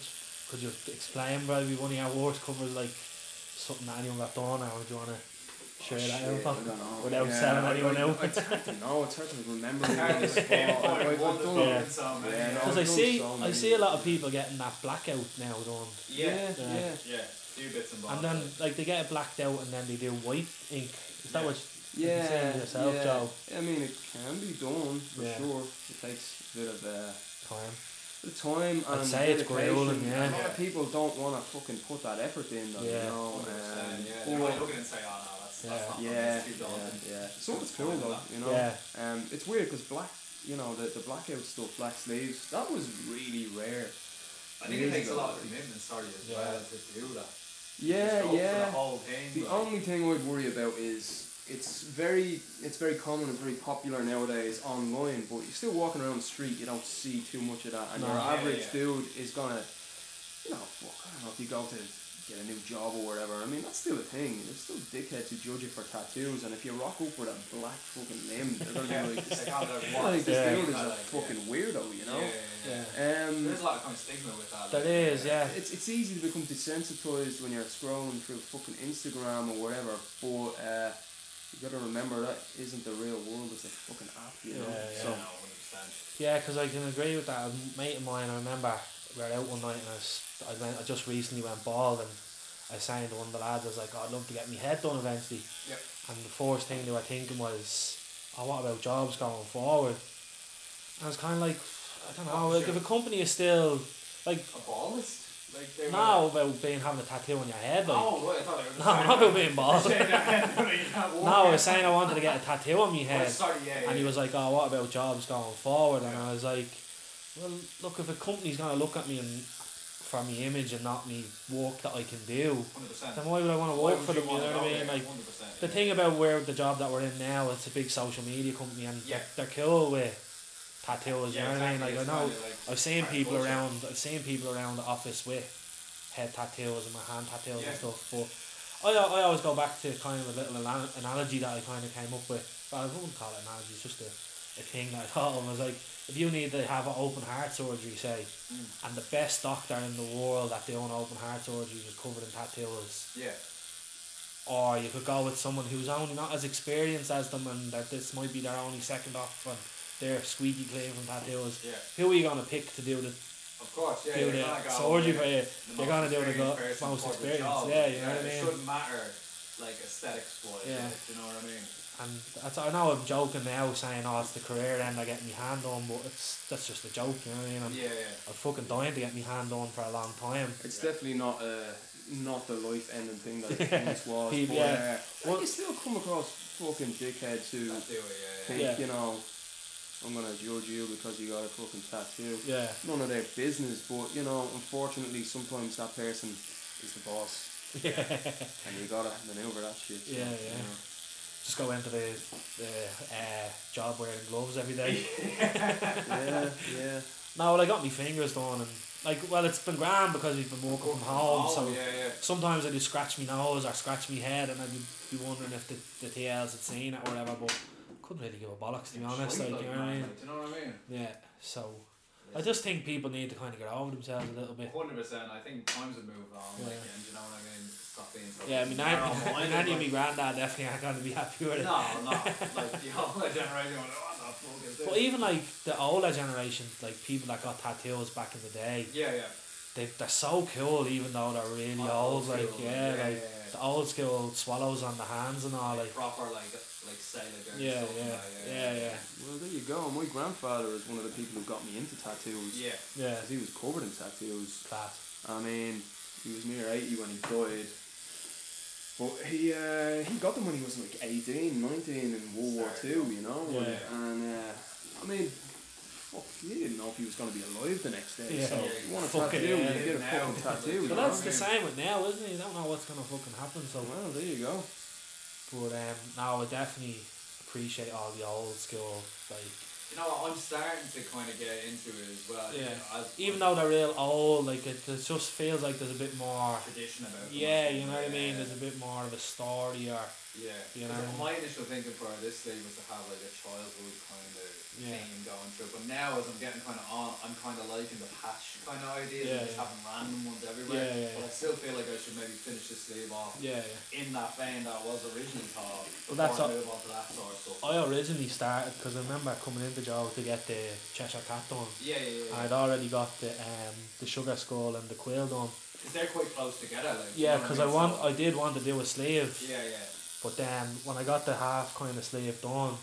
could you explain maybe one of your worst covers, like, something that anyone got done, or do you want to share that Shit, I info? don't know. Without Yeah, selling I- anyone I- out. It's hard to know. It's hard to remember. It's hard to really. say, I've- but I've one done- of Yeah. them, so many, Yeah, yeah. no. Because I see, so I see a lot of people getting that blackout now done, Yeah, yeah, Yeah. yeah. yeah, few bits and bobs. and then like. like they get it blacked out, and then they do white ink. Is that Yeah. what you can say Yeah, yourself, yeah. Joe? I mean, it can be done for Yeah. sure. It takes a bit of uh, Time. the time I'd and say it's dedication. grueling, yeah. A lot of people don't want to fucking put that effort in, though, Yeah. you know. Um, yeah. but- They might look at it and say, oh no, that's, Yeah. that's not yeah, too yeah, yeah. Some of it's cool though, you know. Yeah. Um, it's weird because black, you know, the the blackout stuff, black sleeves, that was really rare. I think it Years takes a lot of commitment, sorry, as Yeah. well, to do that. Yeah, Just go for yeah. The whole thing. The only thing I'd worry about is it's very it's very common and very popular nowadays online, but you're still walking around the street, you don't see too much of that, and No. your Yeah, average yeah. dude is gonna, you know, fuck, I don't know if you go to get a new job or whatever. I mean, that's still a thing. There's still dickheads who judge you for tattoos, and if you rock up with a black fucking limb, they're gonna be like, this, They can't be like, they're what? like, this Yeah. dude is a like, fucking weirdo, you know. Yeah, yeah, yeah. Yeah. Um, There's a lot of kind of stigma with that. There like, is, yeah. it's it's easy to become desensitized when you're scrolling through fucking Instagram or whatever, but uh, you gotta remember that isn't the real world. It's a fucking app, you know. Yeah, yeah. So Yeah, because I can agree with that. A mate of mine, I remember we were out one night and I, was, I, went, I just recently went bald and I signed one of the lads, I was like, oh, I'd love to get my head done eventually. Yep. And the first thing they were thinking was, oh, what about jobs going forward? And I was kind of like, I don't know, Oh, like sure. if a company is still, like, A ballist? Like they were- now about being having a tattoo on your head, like, Oh, right, I thought they were just no, not about being bald. saying that you can't walk. no, I was saying I wanted to get a tattoo on my head. sorry, yeah, yeah. And he was like, "Oh, what about jobs going forward?" And Yeah. I was like, "Well, look, if a company's gonna look at me and for me image and not me work that I can do, 100%. then why would I want to work for them? You know what I mean? Like the yeah. thing about where the job that we're in now, it's a big social media company and Yeah. they're, they're cool with tattoos. Yeah, you know what I mean? exactly, Like I know like I've seen people culture. around. I've seen people around the office with head tattoos and my hand tattoos Yeah. and stuff. But I, I always go back to kind of a little analogy that I kind of came up with. Well, I wouldn't call it an analogy. It's just a, a thing that I thought of. I was like, if you need to have an open heart surgery, say, Mm. and the best doctor in the world at doing open heart surgery is covered in tattoos, Yeah. or you could go with someone who's only not as experienced as them and that this might be their only second op and they're squeaky clean from tattoos. Yeah. Who are you gonna pick to do the Of course, yeah. do you're the gonna go surgery with for you? the You're gonna do the go- most for the experience, job. yeah, you know what I mean. It shouldn't matter like aesthetics wise. Yeah. like, you know what I mean? And that's, I know I'm joking now, saying oh it's the career end I get my hand on, but it's that's just a joke, you know what I mean? I'm, Yeah, yeah. I'm fucking dying to get my hand on for a long time. It's Yeah. definitely not uh, not the life ending thing that it once was. People- but, yeah. uh, Well- you still come across fucking dickheads who That's it, yeah, think, Yeah. you know, I'm gonna judge you because you got a fucking tattoo. Yeah, None of their business, but you know, unfortunately, sometimes that person is the boss, yeah. and you gotta maneuver that shit. so, Yeah, you yeah. know. Just go into the the uh, job wearing gloves every day. yeah, yeah. no, well, I got my fingers done and like well it's been grand because we've been working from home, Oh, so yeah, yeah. sometimes I do scratch my nose or scratch my head and I'd be wondering if the, the TLs had seen it or whatever, but couldn't really give a bollocks to be honest. Sweet, Like, you know what I mean? do you know what I mean? Yeah. So I just think people need to kind of get over themselves a little bit. Hundred percent. I think times have moved on. Like, Yeah. and do you know what I mean? Stop being so. Yeah, I mean, I, I mean, of my granddad definitely aren't going to be happy with it. No, no. Like the older generation, like, what the fuck is this? But even like the older generation, like people that got tattoos back in the day, yeah, yeah. they they're so cool even though they're really Oh, old. Like school, yeah, yeah, like yeah, yeah. the old school swallows on the hands and all. Like proper like like sailor girl. yeah, stuff yeah, like yeah, yeah, Well, there you go. My grandfather is one of the people who got me into tattoos. Yeah. yeah. 'Cause he was covered in tattoos. Class. I mean, he was near 80 when he died. But he uh, he got them when he was like 18, 19 in World War Sorry. Two, you know? Yeah. And uh, I mean, fuck, he didn't know if he was going to be alive the next day. Yeah. So you want a Fuck it, tattoo, yeah. you get a Now. fucking tattoo. you But know? that's the same with now, isn't it? You don't know what's gonna fucking happen. So, Well, there you go. But um, now I definitely appreciate all the old school like You know, what, I'm starting to kind of get into it as well. Yeah. You know, as, even though they're real old, like it, it just feels like there's a bit more. tradition about. them, Yeah, you know what I mean. yeah. There's a bit more of a story, or Yeah, You know? my initial thinking for this day was to have like a childhood kind of Yeah. theme going through, but now as I'm getting kind of on, I'm kind of liking the patch kind of ideas Yeah, and just having random ones everywhere. Yeah, yeah, but I still feel like I should maybe finish the sleeve off yeah, in that vein that was originally called Well, that's I a- move on to that sort of stuff. I originally started because I remember coming into Joe to get the Cheshire Cat done. yeah, yeah, yeah. I'd already got the um the Sugar Skull and the Quill done. Because they're quite close together. Like, Yeah, because I mean? want I did want to do a sleeve, yeah, yeah. but then when I got the half kind of sleeve done,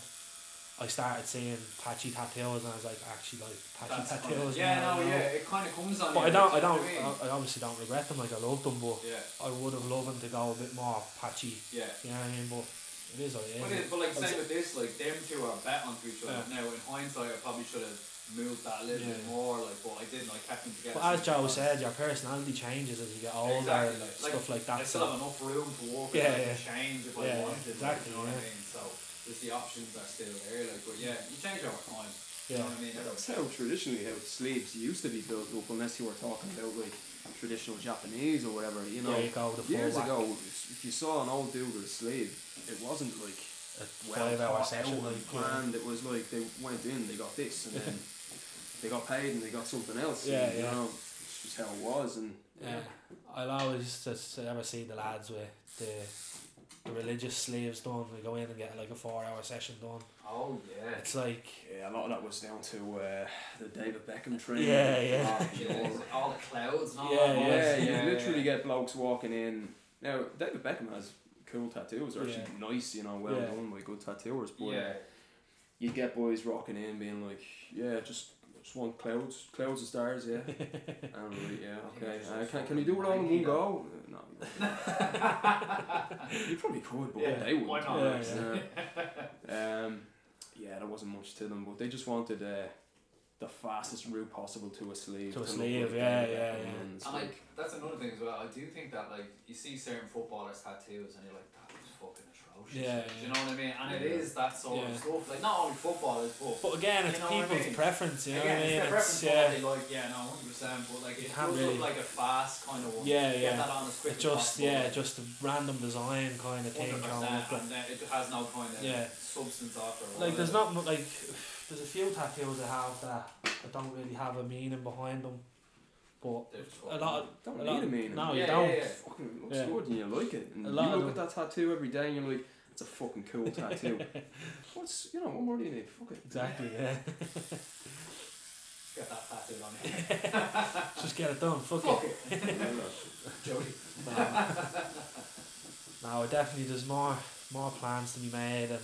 I started seeing patchy tattoos and I was like, actually like patchy That's tattoos. yeah, no, yeah, it kind of comes on. But you, I don't, I like, you know don't? I I obviously don't regret them. Like I love them, but Yeah, I would have loved them to go a bit more patchy. yeah. You know what I mean? But it is what it is. But, it, but like same with this, like them two are bet onto each other. Yeah. Now in hindsight, I probably should have moved that a little bit Yeah. more, like, but I didn't. I kept them together. But as since Joe I- said, your personality changes as you get older Exactly, and like- stuff like that. I still so- have enough room to walk Yeah, and I yeah. can change if Yeah, I wanted. exactly, Like, you know what. I mean? So there's the options are still there. Like, but yeah, you change over time. Yeah. You know what I mean? That's how traditionally how sleeves used to be built up, unless you were talking about like traditional Japanese or whatever. You know, There you years ago, if you saw an old dude with a sleeve, it wasn't like A well five hour thought session. Like, yeah. planned. It was like they went in, they got this, and then they got paid and they got something else. Yeah, and, you know, it's just how it was, and Yeah, I'll always just ever see the lads with the the religious slaves done. They go in and get like a four hour session done. Oh yeah. It's like yeah, a lot of that was down to uh, the David Beckham training. Yeah, yeah. Oh, Yeah, all the clouds and all Yeah, that. Yeah, yeah, you literally get blokes walking in. Now, David Beckham has cool tattoos. They're actually nice, you know, well Yeah. done by good tattooers. But Yeah. you'd get boys rocking in, being like, yeah, just just want clouds, clouds and stars, yeah. and I'm like, yeah, okay. Uh, can, can you do it all in one go? Uh, No. you probably could, but Yeah, they wouldn't. why not? Yeah, yeah. um, yeah, there wasn't much to them, but they just wanted uh, the fastest route possible to a sleeve. To a look sleeve, like yeah, David yeah, yeah. and it's And like that's another thing as well. I do think that like you see certain footballers tattoos and you're like that is fucking atrocious. Oh, emotions. Yeah, like, Do you know what I mean? And it Yeah. is that sort Yeah. of stuff. Like not only football is but But again, it's what I people's mean? preference. You know Again, what I mean? it's their preference It's, yeah, like, yeah, no, hundred percent. But like it does really- look like a fast kind of one. Yeah, Get yeah. that on as quick it just possible, yeah, like, just a random design kind of thing. 100%, going up. and then it has no kind of Yeah. substance after. Like there's not like there's a few tattoos I have that, that don't really have a meaning behind them, but a lot of Don't a need lot- a meaning. No, Yeah, you don't. yeah, yeah. fucking looks Yeah. good and you like it. And A you lot of look at that tattoo every day and you're like, it's a fucking cool tattoo. What's you know, what more do you need? Fuck it. Exactly. Yeah. Get that tattooed on you. Just get it done. Fuck, Fuck it. it. Yeah. Jody. No, definitely there's more more plans to be made and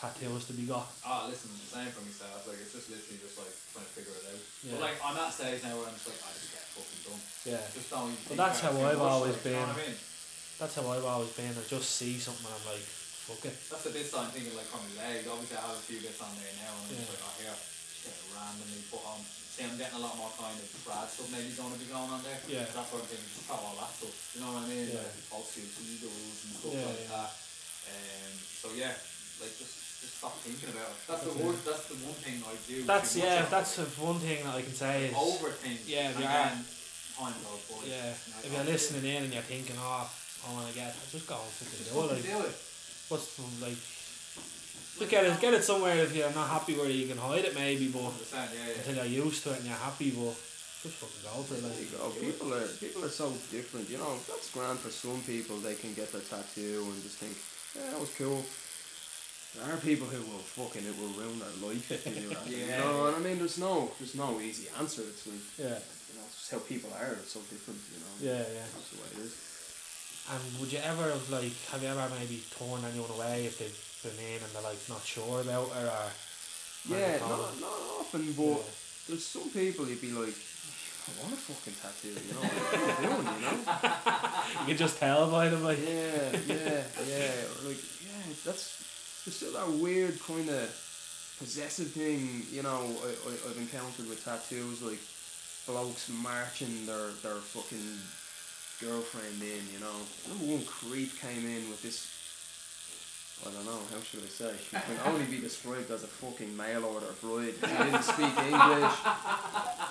tattoos to be got. Oh, listen, same for myself. Like it's just literally just like trying to figure it out. Yeah. But like I'm at that stage now where I'm just like, I just it fucking done. Yeah. Just don't. even But that's how I've always like, You know been. I mean? That's how I've always been. I just see something and I'm like, fuck it. That's the bits I'm thinking like from my legs. Obviously, I have a few bits on there now, and I'm just like, oh here, just get it randomly put on. See, I'm getting a lot more kind of Brad stuff. Maybe going to be going on there. Yeah. That's what I'm thinking. Just throw all that stuff. You know what I mean? Yeah. Like also eagles and stuff Yeah, like yeah. that. Um. So yeah, like just just stop thinking about it. That's the That's it. one. That's the one thing I do. That's yeah. That's the one thing that I can say is overthink. Yeah, and we are. then time goes by. yeah. And If you're listening in and you're thinking, oh, I want to get, just go and fucking Just do it. Like, do it. what's the, like? Just get it, get it somewhere if you're not happy where you can hide it maybe, but yeah, yeah. until you're used to it and you're happy, but just fucking go for it. There Like, you go. People are people are so different. You know, that's grand for some people. They can get their tattoo and just think, yeah, that was cool. There are people who will fucking it will ruin their life if you do that. You know, and I mean, there's no there's no easy answer. It's like yeah, you know, it's just how people are. It's so different. You know. yeah, yeah. That's the way it is. And would you ever have like, have you ever maybe torn anyone away if they've been in and they're like not sure about it or? Yeah, not, not often, but there's some people you'd be like, I want a fucking tattoo, you know, what doing, you know? You can just tell by them, like, Yeah, yeah, yeah. Like, yeah, that's there's still that weird kind of possessive thing, you know. I, I I've encountered with tattoos, like blokes marching their their fucking girlfriend in, you know. Number one creep came in with this. I don't know, how should I say? He can only be described as a fucking mail order bride. He didn't speak English.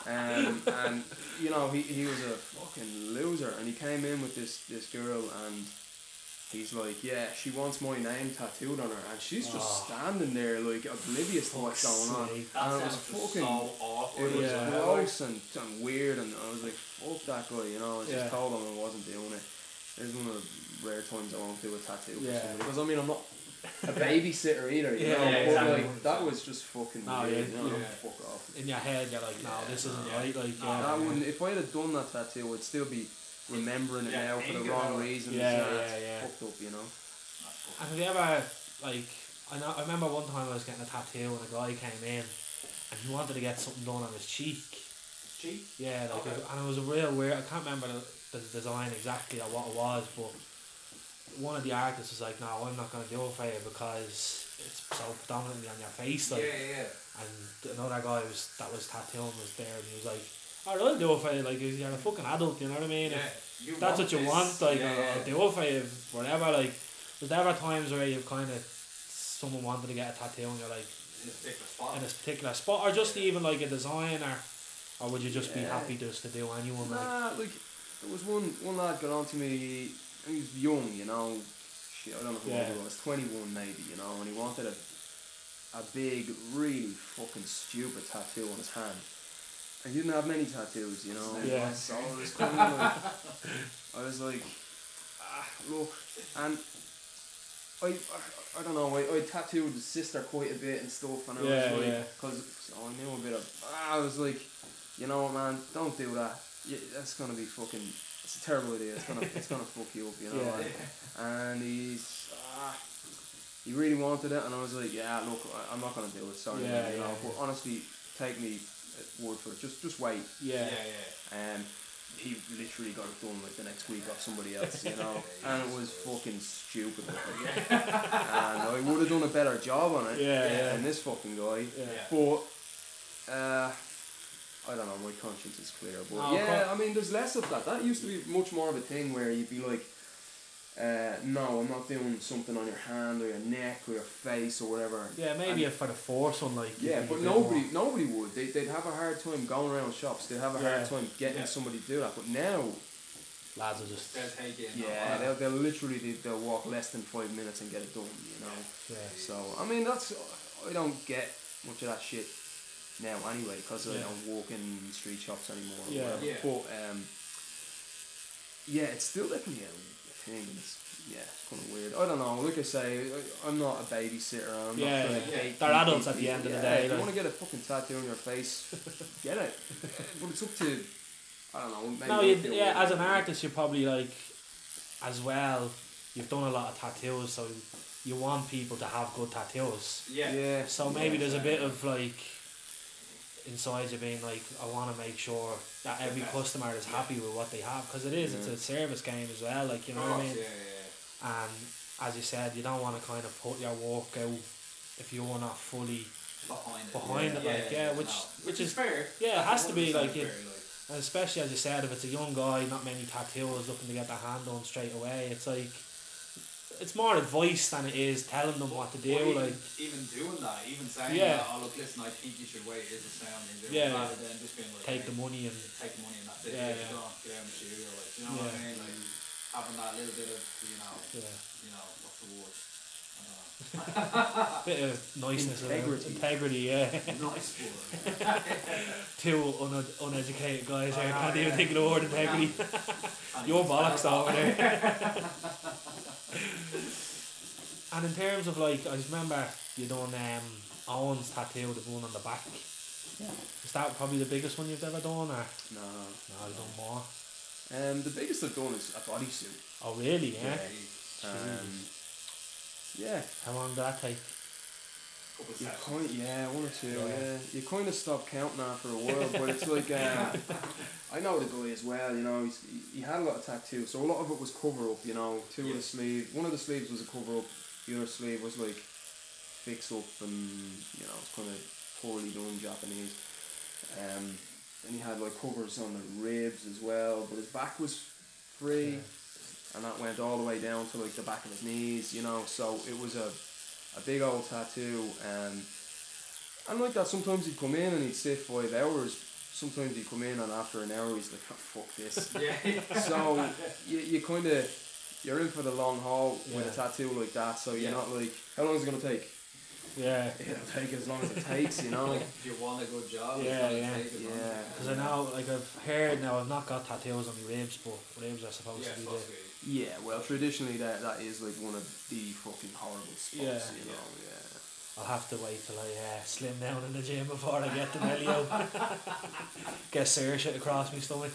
Um, and, you know, he, he was a fucking loser. And he came in with this, this girl and he's like, yeah, she wants my name tattooed on her. And she's just Oh. standing there, like, oblivious to what's Fuck's going on. sake. That And it was fucking. so awkward. It was Yeah. gross and, and weird, and I was like, fuck that guy, you know. I just Yeah. told him I wasn't doing it. It's one of the rare times I won't do a tattoo for Yeah. somebody. Because I mean, I'm not a babysitter either, you Yeah, know. yeah, exactly. like, that was just fucking No, weird, yeah, you know. yeah. Fuck off. in your head, you're like, no, this isn't Yeah. right. Like, No, yeah, That wouldn't, if I had done that tattoo, I'd still be remembering it Yeah, now for the wrong it. reasons. Yeah, and yeah, it's yeah. Fucked up, you know. And have you ever like I know I remember one time I was getting a tattoo and a guy came in and he wanted to get something done on his cheek. Cheap. Yeah, like Okay. it- and it was a real weird. I can't remember the, the design exactly or what it was, but one of the artists was like, "No, I'm not going to do it for you because it's so predominantly on your face." Yeah, Like, yeah, yeah. and another guy was that was tattooing was there, and he was like, "Alright, I'll do it for you." Like, you're a fucking adult, you know what I mean? If- yeah. You that's what you this. want, like, yeah, I'll, yeah. I'll do it for you, whatever. Like, there's never times where you've kind of someone wanted to get a tattoo and you're like in a particular spot. in a particular spot, or just even like a design, or or would you just be Yeah. happy just to do anyone? Like, Nah, like there was one one lad got on to me. He was young, you know. Shit, I don't know who Yeah. he was. Twenty one maybe, you know, and he wanted a a big, really fucking stupid tattoo on his hand. And he didn't have many tattoos, you know. Yeah. So I was kind of like, I was like, ah, look, and. I, I, I don't know, I, I tattooed his sister quite a bit and stuff, and I Yeah, was like, yeah. because I knew a bit of, ah, I was like, you know what, man, don't do that. Yeah, that's gonna be fucking. It's a terrible idea. It's gonna, it's gonna fuck you up, you know. Yeah. And, and he's, ah, he really wanted it, and I was like, yeah, look, I, I'm not gonna do it. Sorry, Yeah, man, you know. yeah, But honestly, take me at word for it. Just, just wait. yeah, Yeah, yeah. And he literally got it done like the next week off somebody else, you know. and it was fucking stupid. and I would have done a better job on it yeah, yeah, than this fucking guy. yeah. But uh, I don't know, my conscience is clear. But No, yeah, con- I mean, there's less of that. That used to be much more of a thing where you'd be like, Uh, no, I'm not doing something on your hand or your neck or your face or whatever. Yeah, maybe And- if for the force on like. yeah, but nobody, more- nobody would. They, they'd have a hard time going around shops. They'd have a Yeah. hard time getting Yeah. somebody to do that. But now, Lads will just. They'll take it. yeah, they'll, they'll literally they, they'll walk less than five minutes and get it done. You know. Yeah. So I mean, that's I don't get much of that shit now anyway because I don't walk in street shops anymore. Or Yeah. whatever. Yeah. But um, yeah, it's still definitely a thing. It's, yeah, it's kind of weird. I don't know. Like I say, I, I'm not a babysitter. I'm Yeah, not trying yeah. Yeah. They're people- adults at the end of the day, If you want to get a fucking tattoo on your face, get it. But it's up to I don't know. Maybe No, you you, yeah, weird. as an artist, you're probably like, as well, you've done a lot of tattoos, so you want people to have good tattoos. Yeah. Yeah. So yeah. maybe there's a bit of like, inside you being like, I want to make sure that every customer is happy with what they have, because it is, it's a service game as well, like, you know what I mean? Yeah, yeah, And as you said, you don't want to kind of put your work out if you're not fully. Behind it. Behind yeah. it, like, yeah, which- no. which is- fair. yeah, it has to be, 100% like, it- like. And especially as you said, if it's a young guy, not many tattoos looking to get their hand on straight away, it's like it's more advice than it is telling them what to do. Well, even, like even doing that, even saying Yeah. that, oh look, listen, I think you should wait is a sound and Yeah, rather than just being like, take hey, the money and take the money and that's it. Yeah, Yeah, yeah. Go get out in the studio, like, you know what I mean? Like having that little bit of, you know, yeah, you know, what's the word? bit of niceness, and Integrity. integrity. Yeah, nice word. two un- uneducated guys here Oh, can't yeah. even think of the word integrity. Your bollocks over there. And in terms of like, I just remember you done um, Owen's tattoo, the one on the back. Yeah. Is that probably the biggest one you've ever done, or No. no, you've done more? Um, the biggest I've done is a bodysuit. Oh really? Yeah. Um, yeah. How long did that take? Couple of You sessions. kind yeah, one or two, Yeah. yeah. You kind of stop counting after a while, but it's like, uh, I know the guy as well, you know, he's, he, he had a lot of tattoos, so a lot of it was cover up, you know, two of the sleeves, one of the sleeves was a cover up, the other sleeve was like fix up and, you know, it's kind of poorly done Japanese. Um, then he had like covers on the ribs as well, but his back was free and that went all the way down to like the back of his knees, you know. So it was a, a big old tattoo, and and like that. Sometimes he'd come in and he'd sit five hours. Sometimes he'd come in and after an hour he's like, oh, "Fuck this." Yeah. so you, you kind of you're in for the long haul with a tattoo like that. So you're Yeah. not like, how long is it gonna take? Yeah. It'll take as long as it takes, you know. if you want a good job, Yeah, it's yeah. take as long Yeah. Because I know, like I've heard now, I've not got tattoos on my ribs, but ribs are supposed Yeah, to be supposed the. to be. Yeah, well, traditionally that that is like one of the fucking horrible spots, Yeah. you know. Yeah. I'll have to wait till I uh, slim down in the gym before I get the belly out. get Sarah shit across my stomach.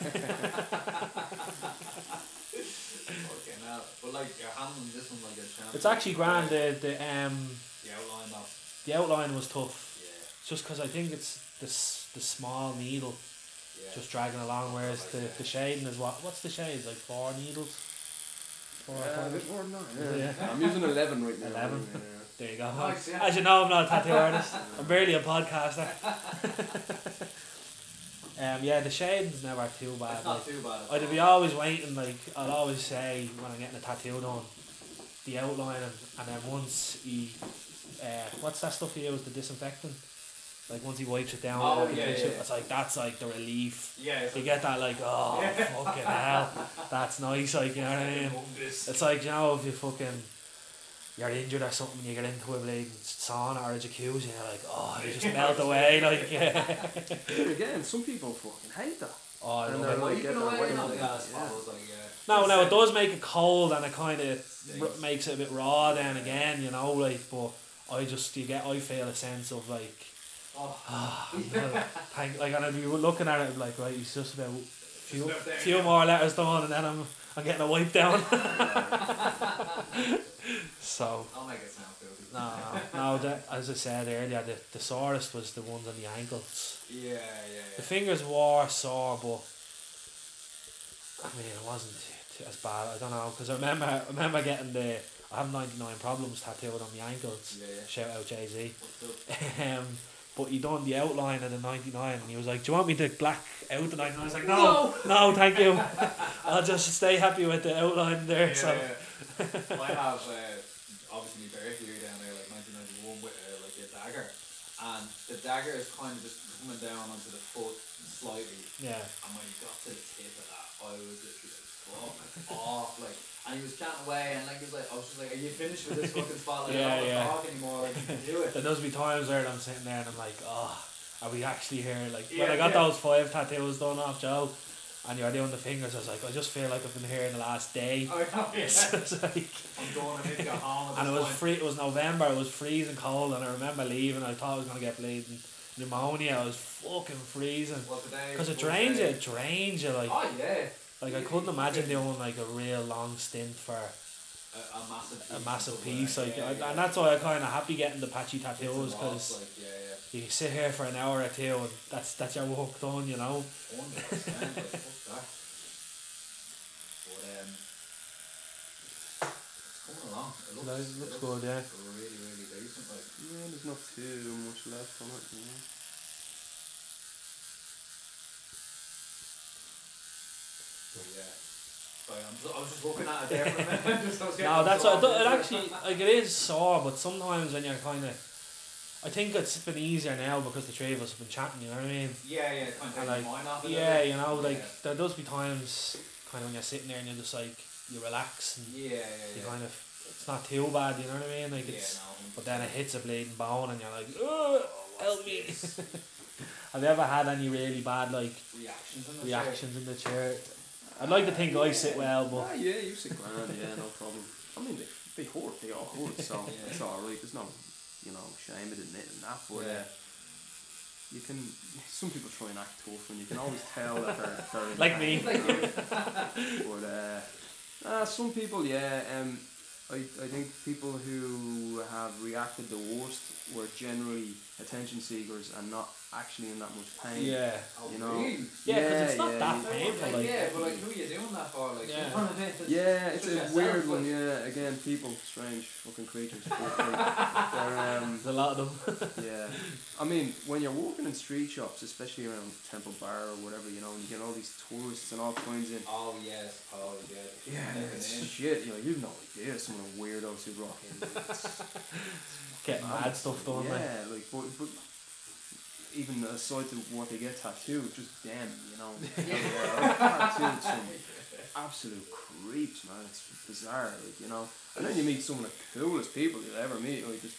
Fucking hell. But like you're handling this one like a champ. It's actually grand. The the um The outline of the outline was tough. yeah, Just because I think it's the s- the small needle yeah. just dragging along, whereas the, the shading is what? What's the shade? Like four needles. Four or Yeah, a five? bit more than that, Is it, yeah. yeah? I'm using 11 right now. 11? Yeah. There you go. Nice, yeah. As you know, I'm not a tattoo artist. I'm barely a podcaster. um, yeah, the shading's never too bad. It's Like, too bad. I'd be always waiting, like, I'll always say when I'm getting a tattoo done, the outline, and, and then once he, uh, what's that stuff he used, the disinfectant? Like, once he wipes it down Oh, yeah, tissue, yeah. it's like, that's like the relief. Yeah, You get that, like, oh, fucking hell, that's nice, like, you know what I mean? It's like, you know, if you fucking, you're injured or something, you get into a bleeding sauna or a jacuzzi, and you're like, oh, you just melt away, like, yeah. Again, some people fucking hate that. Oh, I And love they're like, get that away way on with the it, gas yeah. like yeah. No, no, it does make it cold and it kind of r- makes it a bit raw then again, you know, like, but I just, you get, I feel a sense of like, Oh, ah, well, thank, like, and I'd be looking at it like, right, it's just about a few, few more letters done and then I'm, I'm getting a wipe down. so, I'll make it sound filthy. no, no, the, as I said earlier, the, the sorest was the ones on the ankles. Yeah, yeah, The fingers were sore, but I mean, it wasn't as bad. I don't know because I remember, I remember getting the I have ninety nine problems tattooed on my ankles. Yeah, yeah. Shout out Jay Z. Um, but he done the outline of the 99 and he was like, Do you want me to black out the 99? I was like, No, no, thank you. I'll just stay happy with the outline there. Yeah, so yeah. I have uh, obviously my birthday year down there, like 1991, with uh, like a dagger, and the dagger is kind of just coming down onto the foot slightly, Yeah. and when he got to the tip of that, I was literally like, fuck off, like, and he was chatting away, and like he was like, I was just like, are you finished with this fucking spot? Like, Yeah, I don't yeah. want to talk anymore. Like, you can do it. There does be times where I'm sitting there and I'm like, oh, are we actually here? Like when I got yeah. those five tattoos done off Joe, and you're doing the fingers, I was like, I just feel like I've been here in the last day. I know, yeah. It's, it's like, I'm going. I need to go home. And it was point. free. It was November. It was freezing cold, and I remember leaving. I thought I was gonna get bleeding pneumonia. I was fucking freezing because it drains you. It drains you like. Oh yeah. Like I couldn't imagine doing like a real long stint for A, a massive. a piece massive piece. work, Like, yeah, I- yeah. and that's why I kind of happy getting the patchy tattoos because like, yeah, yeah. you sit here for an hour or two and that's that's your work done. You know. One percent, like. But um, it's coming along. It looks, Nice, it looks good, yeah. Really, really decent. Like, Yeah, there's not too much left on it. You know. but yeah. Sorry, I'm just, I was just looking at it there for a minute. just, I was getting No, that's what, it, actually like it is sore, but sometimes when you're kind of, I think it's been easier now because the three of us have been chatting. You know what I mean? Yeah, yeah, kind of like, mind off yeah, you know, like Yeah. there does be times kind of when you're sitting there and you're just like you relax and Yeah, yeah, you yeah. kind of it's not too bad. You know what I mean? Like yeah, it's, no, but then it hits a bleeding bone and you're like, oh, help me. have you ever had any really bad like reactions in the reactions in the chair? I'd like to think I sit well, Ah, but yeah, you sit grand, yeah, no problem. I mean, they, they hurt, they all hurt, so Yeah. it's alright. There's no, you know, shame in admitting that, but Yeah. uh, you can, some people try and act tough and you can always tell that they're, they're Like me. but uh, uh, some people, yeah, um, I, I think people who have reacted the worst were generally attention seekers and not actually in that much pain. yeah, Oh, You know, really? yeah, because it's not yeah, that you- painful. Like, Like, yeah, but like, who are you doing that for? Like, Yeah. you know what It's- Yeah, it's a yourself, weird like- one. Yeah, again, people, strange fucking creatures. but they- they're, um, there's a lot of them. yeah, I mean, when you're walking in street shops, especially around Temple Bar or whatever, you know, and you get all these tourists and all kinds in. Oh yes, oh yeah. Yeah, Taking it's in. shit. You know, you've no idea some of the weirdos who rock in. It's Getting mad stuff done. Like. Yeah, like, but, but even aside to what they get tattooed, just them, you know. tattooed some absolute creeps, man. It's bizarre, like, you know. And then you meet some of the coolest people you'll ever meet. Like, just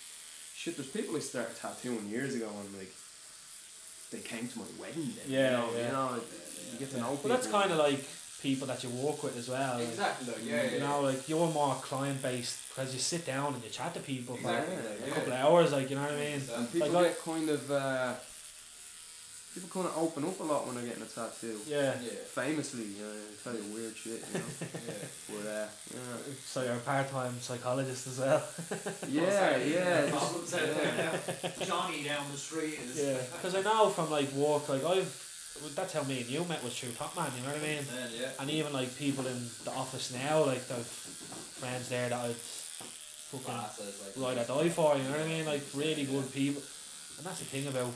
shit. There's people I started tattooing years ago, and like, they came to my wedding. Then, Yeah, you know, yeah. you know, you get to know people. But that's kind of like people that you work with as well. Exactly. Though, yeah, yeah. You know, like you're more client based because you sit down and you chat to people for Exactly. Yeah, a yeah. couple of hours, like you know what I mean. And people Like I- get kind of uh, people kind of open up a lot when they're getting a tattoo. Yeah. Yeah. Famously, you know, they tell you weird shit, you know. yeah. but uh, yeah, So you're a part time psychologist as well. yeah, yeah. just- Problems out there. Johnny down the street is. Yeah. Because I know from like work, like I've that's how me and you met was through Topman. You know what I mean? Then, yeah. And even like people in the office now, like the friends there that I'd fucking Classes, like. ride or die for. You know what I mean? Like really good people. And that's the thing about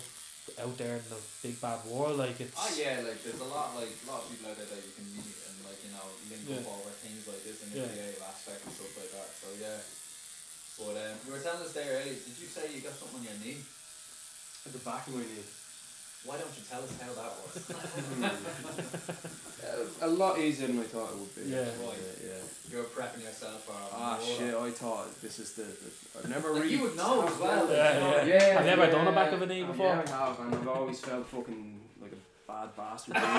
out there in the big bad world. Like it's Oh yeah, like there's a lot like a lot of people out there that you can meet and like you know link Yeah. up over things like this and the Yeah. creative aspect and stuff like that. So yeah. But um, you were telling us there earlier. Did you say you got something on your knee? At the back of my knee. Why don't you tell us how that was? A lot easier than we thought it would be. Yeah. Right. yeah. yeah. You're prepping yourself for. Ah more. shit! I thought this is the. the I've never Like, really. you would know as well. like, Yeah, you know, yeah. Yeah. Have you ever yeah, done a back of a knee before? Yeah, I have, and I've always felt fucking like a bad bastard. doing it,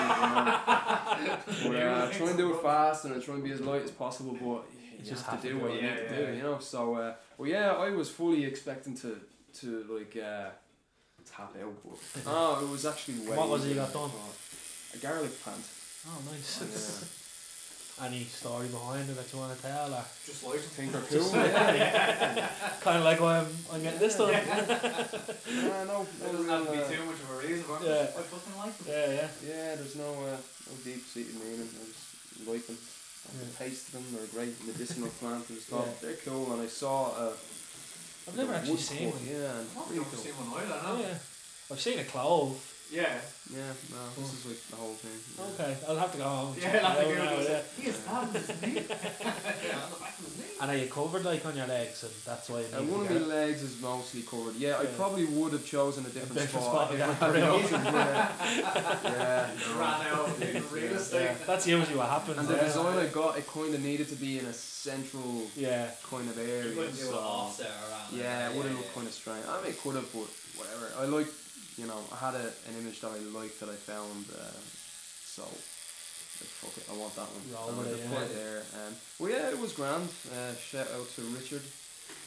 you know? but uh, I try and do it fast and I try and be as light as possible, but you just just have have to to do do what it, you yeah, need to do, you know. So, uh, well, yeah, I was fully expecting to to like uh, tap out, but oh, it was actually way. What was it you got done? A garlic plant. Oh, nice. Yeah. Any story behind it that you want to tell? Or Just like Think they're Just- cool. yeah. kind of like why I'm, I'm getting this done. Uh, no, It doesn't have to real, uh, be too much of a reason. but Yeah. I fucking like them. yeah, yeah. Yeah, there's no uh, no deep seated meaning. I just like them. I Yeah. taste them. They're a great medicinal plant. It was called. Yeah. They're cool, and I saw. Uh, I've never actually seen one. Yeah, I've never seen one either, no. yeah. I've seen a clove. Yeah. Yeah, no, this is like the whole thing. yeah. Okay, I'll have to go home. and Yeah, check like it the out now, Google yeah. said, He is on his knee. Yeah, on the back of his knee. And are you covered like on your legs, and that's why you Uh, need one to of get my legs is mostly covered. Yeah, I Yeah. probably would have chosen a different, different spot. spot, if yeah. I had the option, yeah. yeah. no. Ran out in real Yeah. estate. Yeah, that's usually what happens. And the yeah. design I got, it kind of needed to be in a central Yeah, kind of You area. couldn't do so an offset around. yeah, it would have yeah, looked kind of strange. I mean, it could have, but whatever. I like, you know, I had a, an image that I liked that I found, uh, so like, fuck it, I want that one. Roll And I it, just put yeah. it there. Um, well, yeah, it was grand. Uh, shout out to Richard,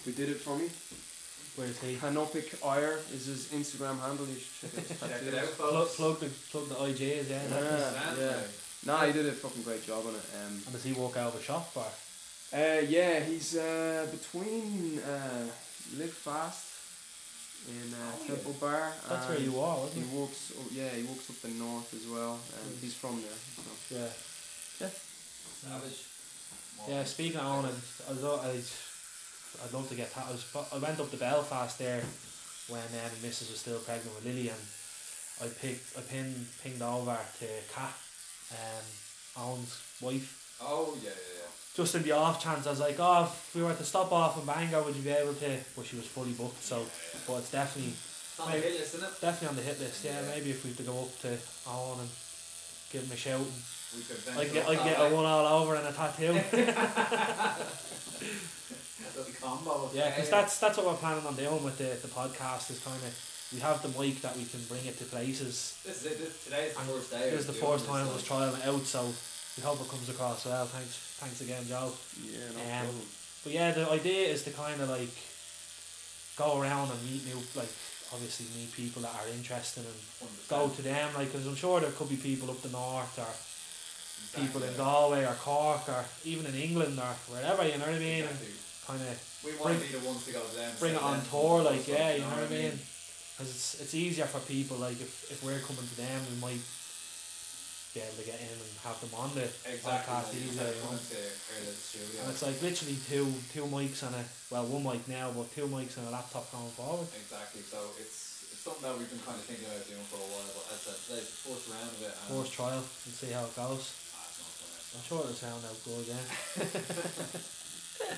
who did it for me. where's he? Canopic Ire is his Instagram handle. You should check Check it out, Plug, folks. plug the plug the IJs, yeah. Yeah. that- yeah. Nah, he did a fucking great job on it. Um, And does he walk out of a shop bar? Uh, yeah, he's uh, between uh, Live Fast in uh, Oh, yeah. Temple Bar. That's where you are, He wasn't it? works. Up, yeah, he walks up the north as well. And Mm. he's from there. So. Yeah. Savage. Yeah, speaking of owning, I was, I'd, I'd love to get. that. I was. I went up to Belfast there when um, Mrs was still pregnant with Lily, and I picked. I pin, pinged over to Kat, um, Owen's wife. Oh, yeah, yeah, yeah. Just in the off chance, I was like, oh, if we were to stop off in Bangor, would you be able to? But she was fully booked, so. But it's definitely, It's on the hit list, isn't it? definitely on the hit list. Yeah, Yeah. maybe if we had to go up to Owen and give him a shout, and We could I venture get, I that get a one all over and a tattoo. Little combo. Yeah, because that's that's what we're planning on doing with the, the podcast. Is kind of we have the mic that we can bring it to places. This is it. This, today's the And first day. This is the first time I was trying it out, so we hope it comes across well. Thanks, thanks again, Joe. Yeah, no Um, problem. But yeah, the idea is to kind of like go around and meet new, like obviously meet people that are interested and go to them. Like, because I'm sure there could be people up the north or people in Exactly. Galway or Cork or even in England or wherever. You know what I mean? Exactly. kind of We want bring- to be the ones to go to them. bring it on tour, like yeah, you know what I mean? mean? Because it's it's easier for people like if, if we're coming to them, we might be able to get in and have them on the Exactly. podcast like said, You know? into early the studio. And it's like literally two two mics and a well one mic now, but two mics and a laptop going forward. Exactly. So it's, it's something that we've been kind of thinking about doing for a while. But as I said, today's the first round of it. And First trial and see how it goes. Ah, I'm sure it'll sound out good, yeah.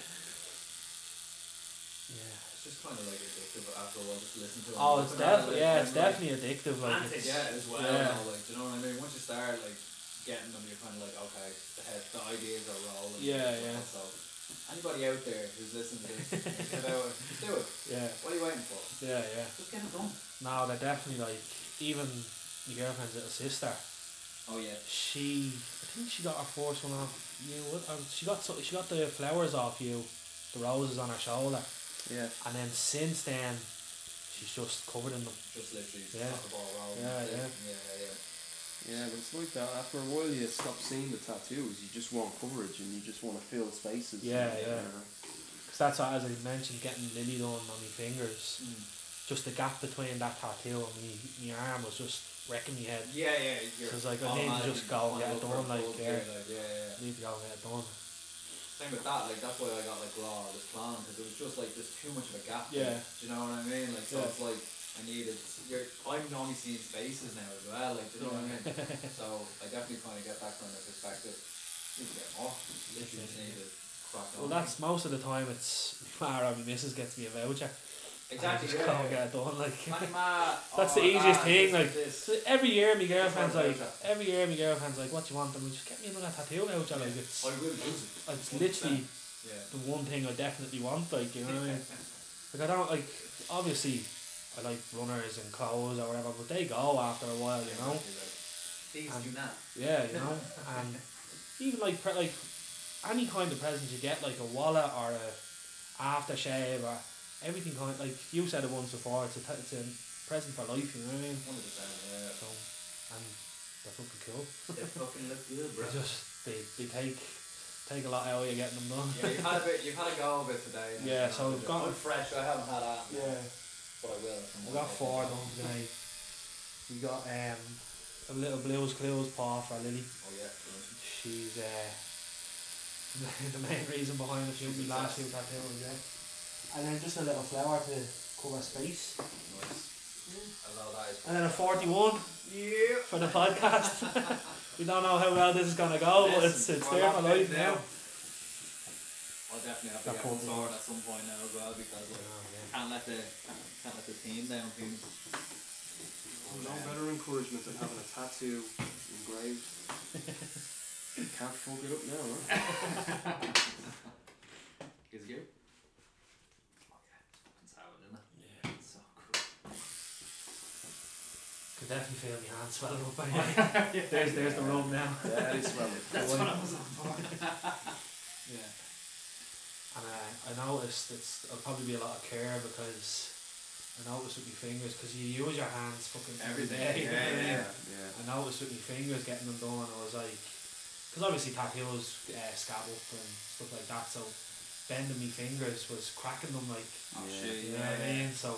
yeah. It's kind of like addictive after a while just listen to it. Oh, it's definitely yeah, it's and, like, definitely addictive. Like and it's, get as well. yeah. know, like, do you know what I mean? Once you start like getting them, you're kind of like, okay, the head, the ideas are rolling. Yeah, yeah. So anybody out there who's listening to this, get out. Do it. yeah, What are you waiting for? yeah, yeah. Just get it done. No, they're definitely like even my girlfriend's little sister. Oh yeah. she I think she got her first one off you she got so, she got the flowers off you the roses on her shoulder Yeah. and then since then she's just covered in them Just literally Yeah. got the ball rolling. Yeah, yeah. Yeah, yeah. Yeah, but it's like that. After a while, you stop seeing the tattoos. You just want coverage, and you just want to fill spaces. Yeah, you yeah. because that's what, as I mentioned getting lily done on my fingers Mm. just the gap between that tattoo and me my arm was just wrecking my head Yeah, yeah. You're like, I need to just go and get it done, like, yeah. like, yeah, yeah. I need to go and get it done Same with that, like that's why I got like raw this plan because it was just like there's too much of a gap. Yeah. Do you know what I mean? Like so Yeah. it's like I needed. You're, I'm only seeing spaces now as well. Like do you know what I mean? So I definitely kind of get that kind of perspective. Need to get more. Literally just need to crack on. well that's most of the time it's far out missus gets me a voucher exactly. I just yeah, go and get it done like Money ma, That's oh, the easiest that, thing, like. So every year my girlfriend's Just like, every year my girlfriend's like, what do you want? And we just get me another tattoo voucher. Like it's, I will use it. it's literally Yeah. the one thing I definitely want. Like you know what I mean? Like I don't like. Obviously, I like runners and clothes or whatever, but they go after a while, you know. These And- do not. Yeah, you know. And even like pre- like any kind of present you get, like a wallet or a aftershave or everything kind. Like you said it once before, it's a t- it's a present for life. You know what I mean? Hundred percent. Yeah. So and they're fucking cool. They fucking look good, bro. They just they, they take take a lot out of you getting them done. Yeah, you've had a bit. You've had a go of it today. Yeah, so we've got- I'm fresh. I haven't had that. Yeah. But I will. We got four done today. We got um a little Blue's Clues paw for Lily. Oh yeah. She's uh the main reason behind of my last few tattoos, yeah. And then just a little flower to cover space. Nice. Although that is. And then a 41 Yeah. for the podcast. we don't know how well this is going to go, but it's, it's we're there for locked life in now. I'll definitely have to That get poor one sorted at some point now as well because like, can't let the can't, can't let the team down. Team. No better encouragement than having a tattoo engraved. Can't fuck it up now, huh? Is you? Okay, fucking sour, isn't it? Yeah. So cool. Could definitely feel my hands swelling up anyway. there's, there's the rub now. Yeah, it's well. That's what I was on for. Yeah. And uh, I noticed it's it'll probably be a lot of care because I noticed with my fingers because you use your hands fucking every Every day. day, you know yeah, what I? Yeah, yeah. I noticed with my fingers getting them done, I was like, because obviously tattoos uh, scab up and stuff like that, so bending my fingers was cracking them like, Oh Yeah. shit, you yeah, know what I mean? So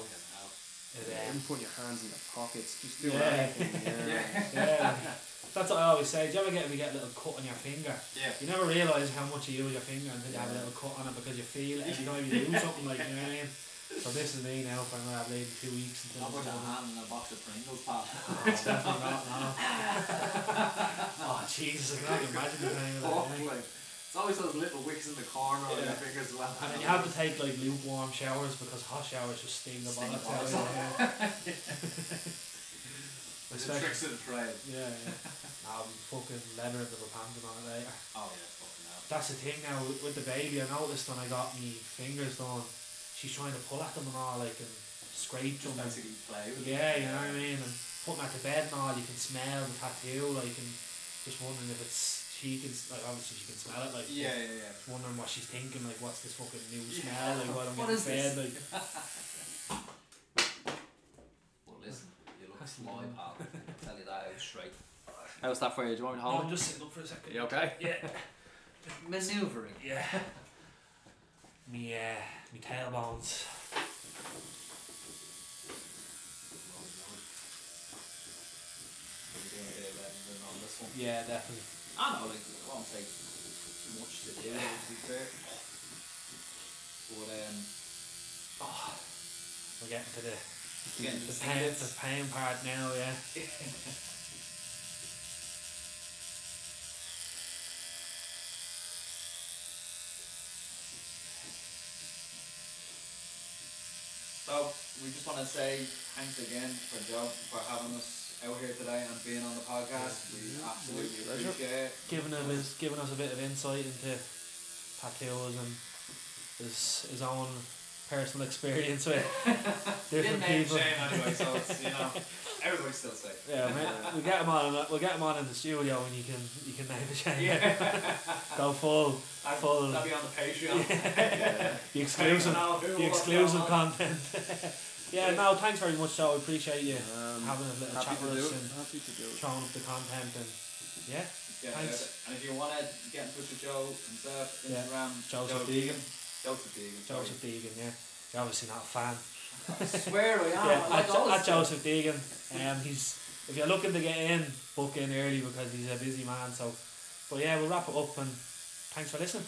Fucking hell. it, Yeah, even put your hands in your pockets, just do Yeah. anything. Yeah. Yeah. yeah, that's what I always say. Do you ever get if you get a little cut on your finger? Yeah. You never realise how much you use your finger until you have a little cut on it because you feel it every time you do something like, you know what I mean? So this is me now for another maybe two weeks until I'll put it's your done. hand in a box of Pringles, pal. Oh, definitely not, no. oh, Jesus, I can't imagine the time of that. Oh, like, It's always those little wicks in the corner Yeah. your fingers. And you have to take like lukewarm showers because hot showers just steam the the out of bollocks you. the tricks of the trade. Yeah, yeah. Now I'm fucking leather of a panting on it later. Oh yeah, fucking hell. That's the thing now with, with the baby. I noticed when I got me fingers done, she's trying to pull at them and all, like and scrape them. and- basically play with Yeah, it. you know what I mean. And put them at the bed and all, you can smell the tattoo, like, and just wondering if it's she can like obviously she can smell it, like. Yeah, yeah, yeah. Just wondering what she's thinking, like, what's this fucking new Yeah. smell, like, what I'm What getting is fed, this? like. Well, listen, you look That's fly, the- pal. I'll tell you that out straight. How's that for you? Do you want me to No, hold I'm it? just sitting up for a second. You okay? Yeah. Maneuvering. Yeah. me, uh, me tailbones. Yeah, definitely. I know, like, it won't take too much to do, Yeah. to be fair. But, um, Oh, we're getting to the getting to the see pain, the pain part now. Yeah. So, we just want to say thanks again for Joe for having us out here today and being on the podcast. We absolutely pleasure. appreciate it. Giving him his, giving us a bit of insight into tattoos and his his own personal experience with different Didn't name people. Shane anyway, so it's, you know, everybody's still safe. Yeah, man, we'll get him on. We'll get him on in the studio, and you can you can name a shame. Yeah. Go full, That'd, full. that'd be on the Patreon. the exclusive, Now, who the exclusive content. Yeah, no, thanks very much, so I appreciate you Um, having a little happy chat to with do us it. and Happy to do it. showing up the content and yeah, Yeah, Thanks. yeah. And if you want to get in touch with Joe himself, Yeah. Instagram, Joseph Joe Deegan. Joseph Deegan. sorry. Joseph Deegan. Yeah, you're obviously not a fan. I swear I am. yeah, I like at, all at this Joseph Deegan. Um, he's if you're looking to get in, book in early because he's a busy man. So, but yeah, we'll wrap it up and thanks for listening.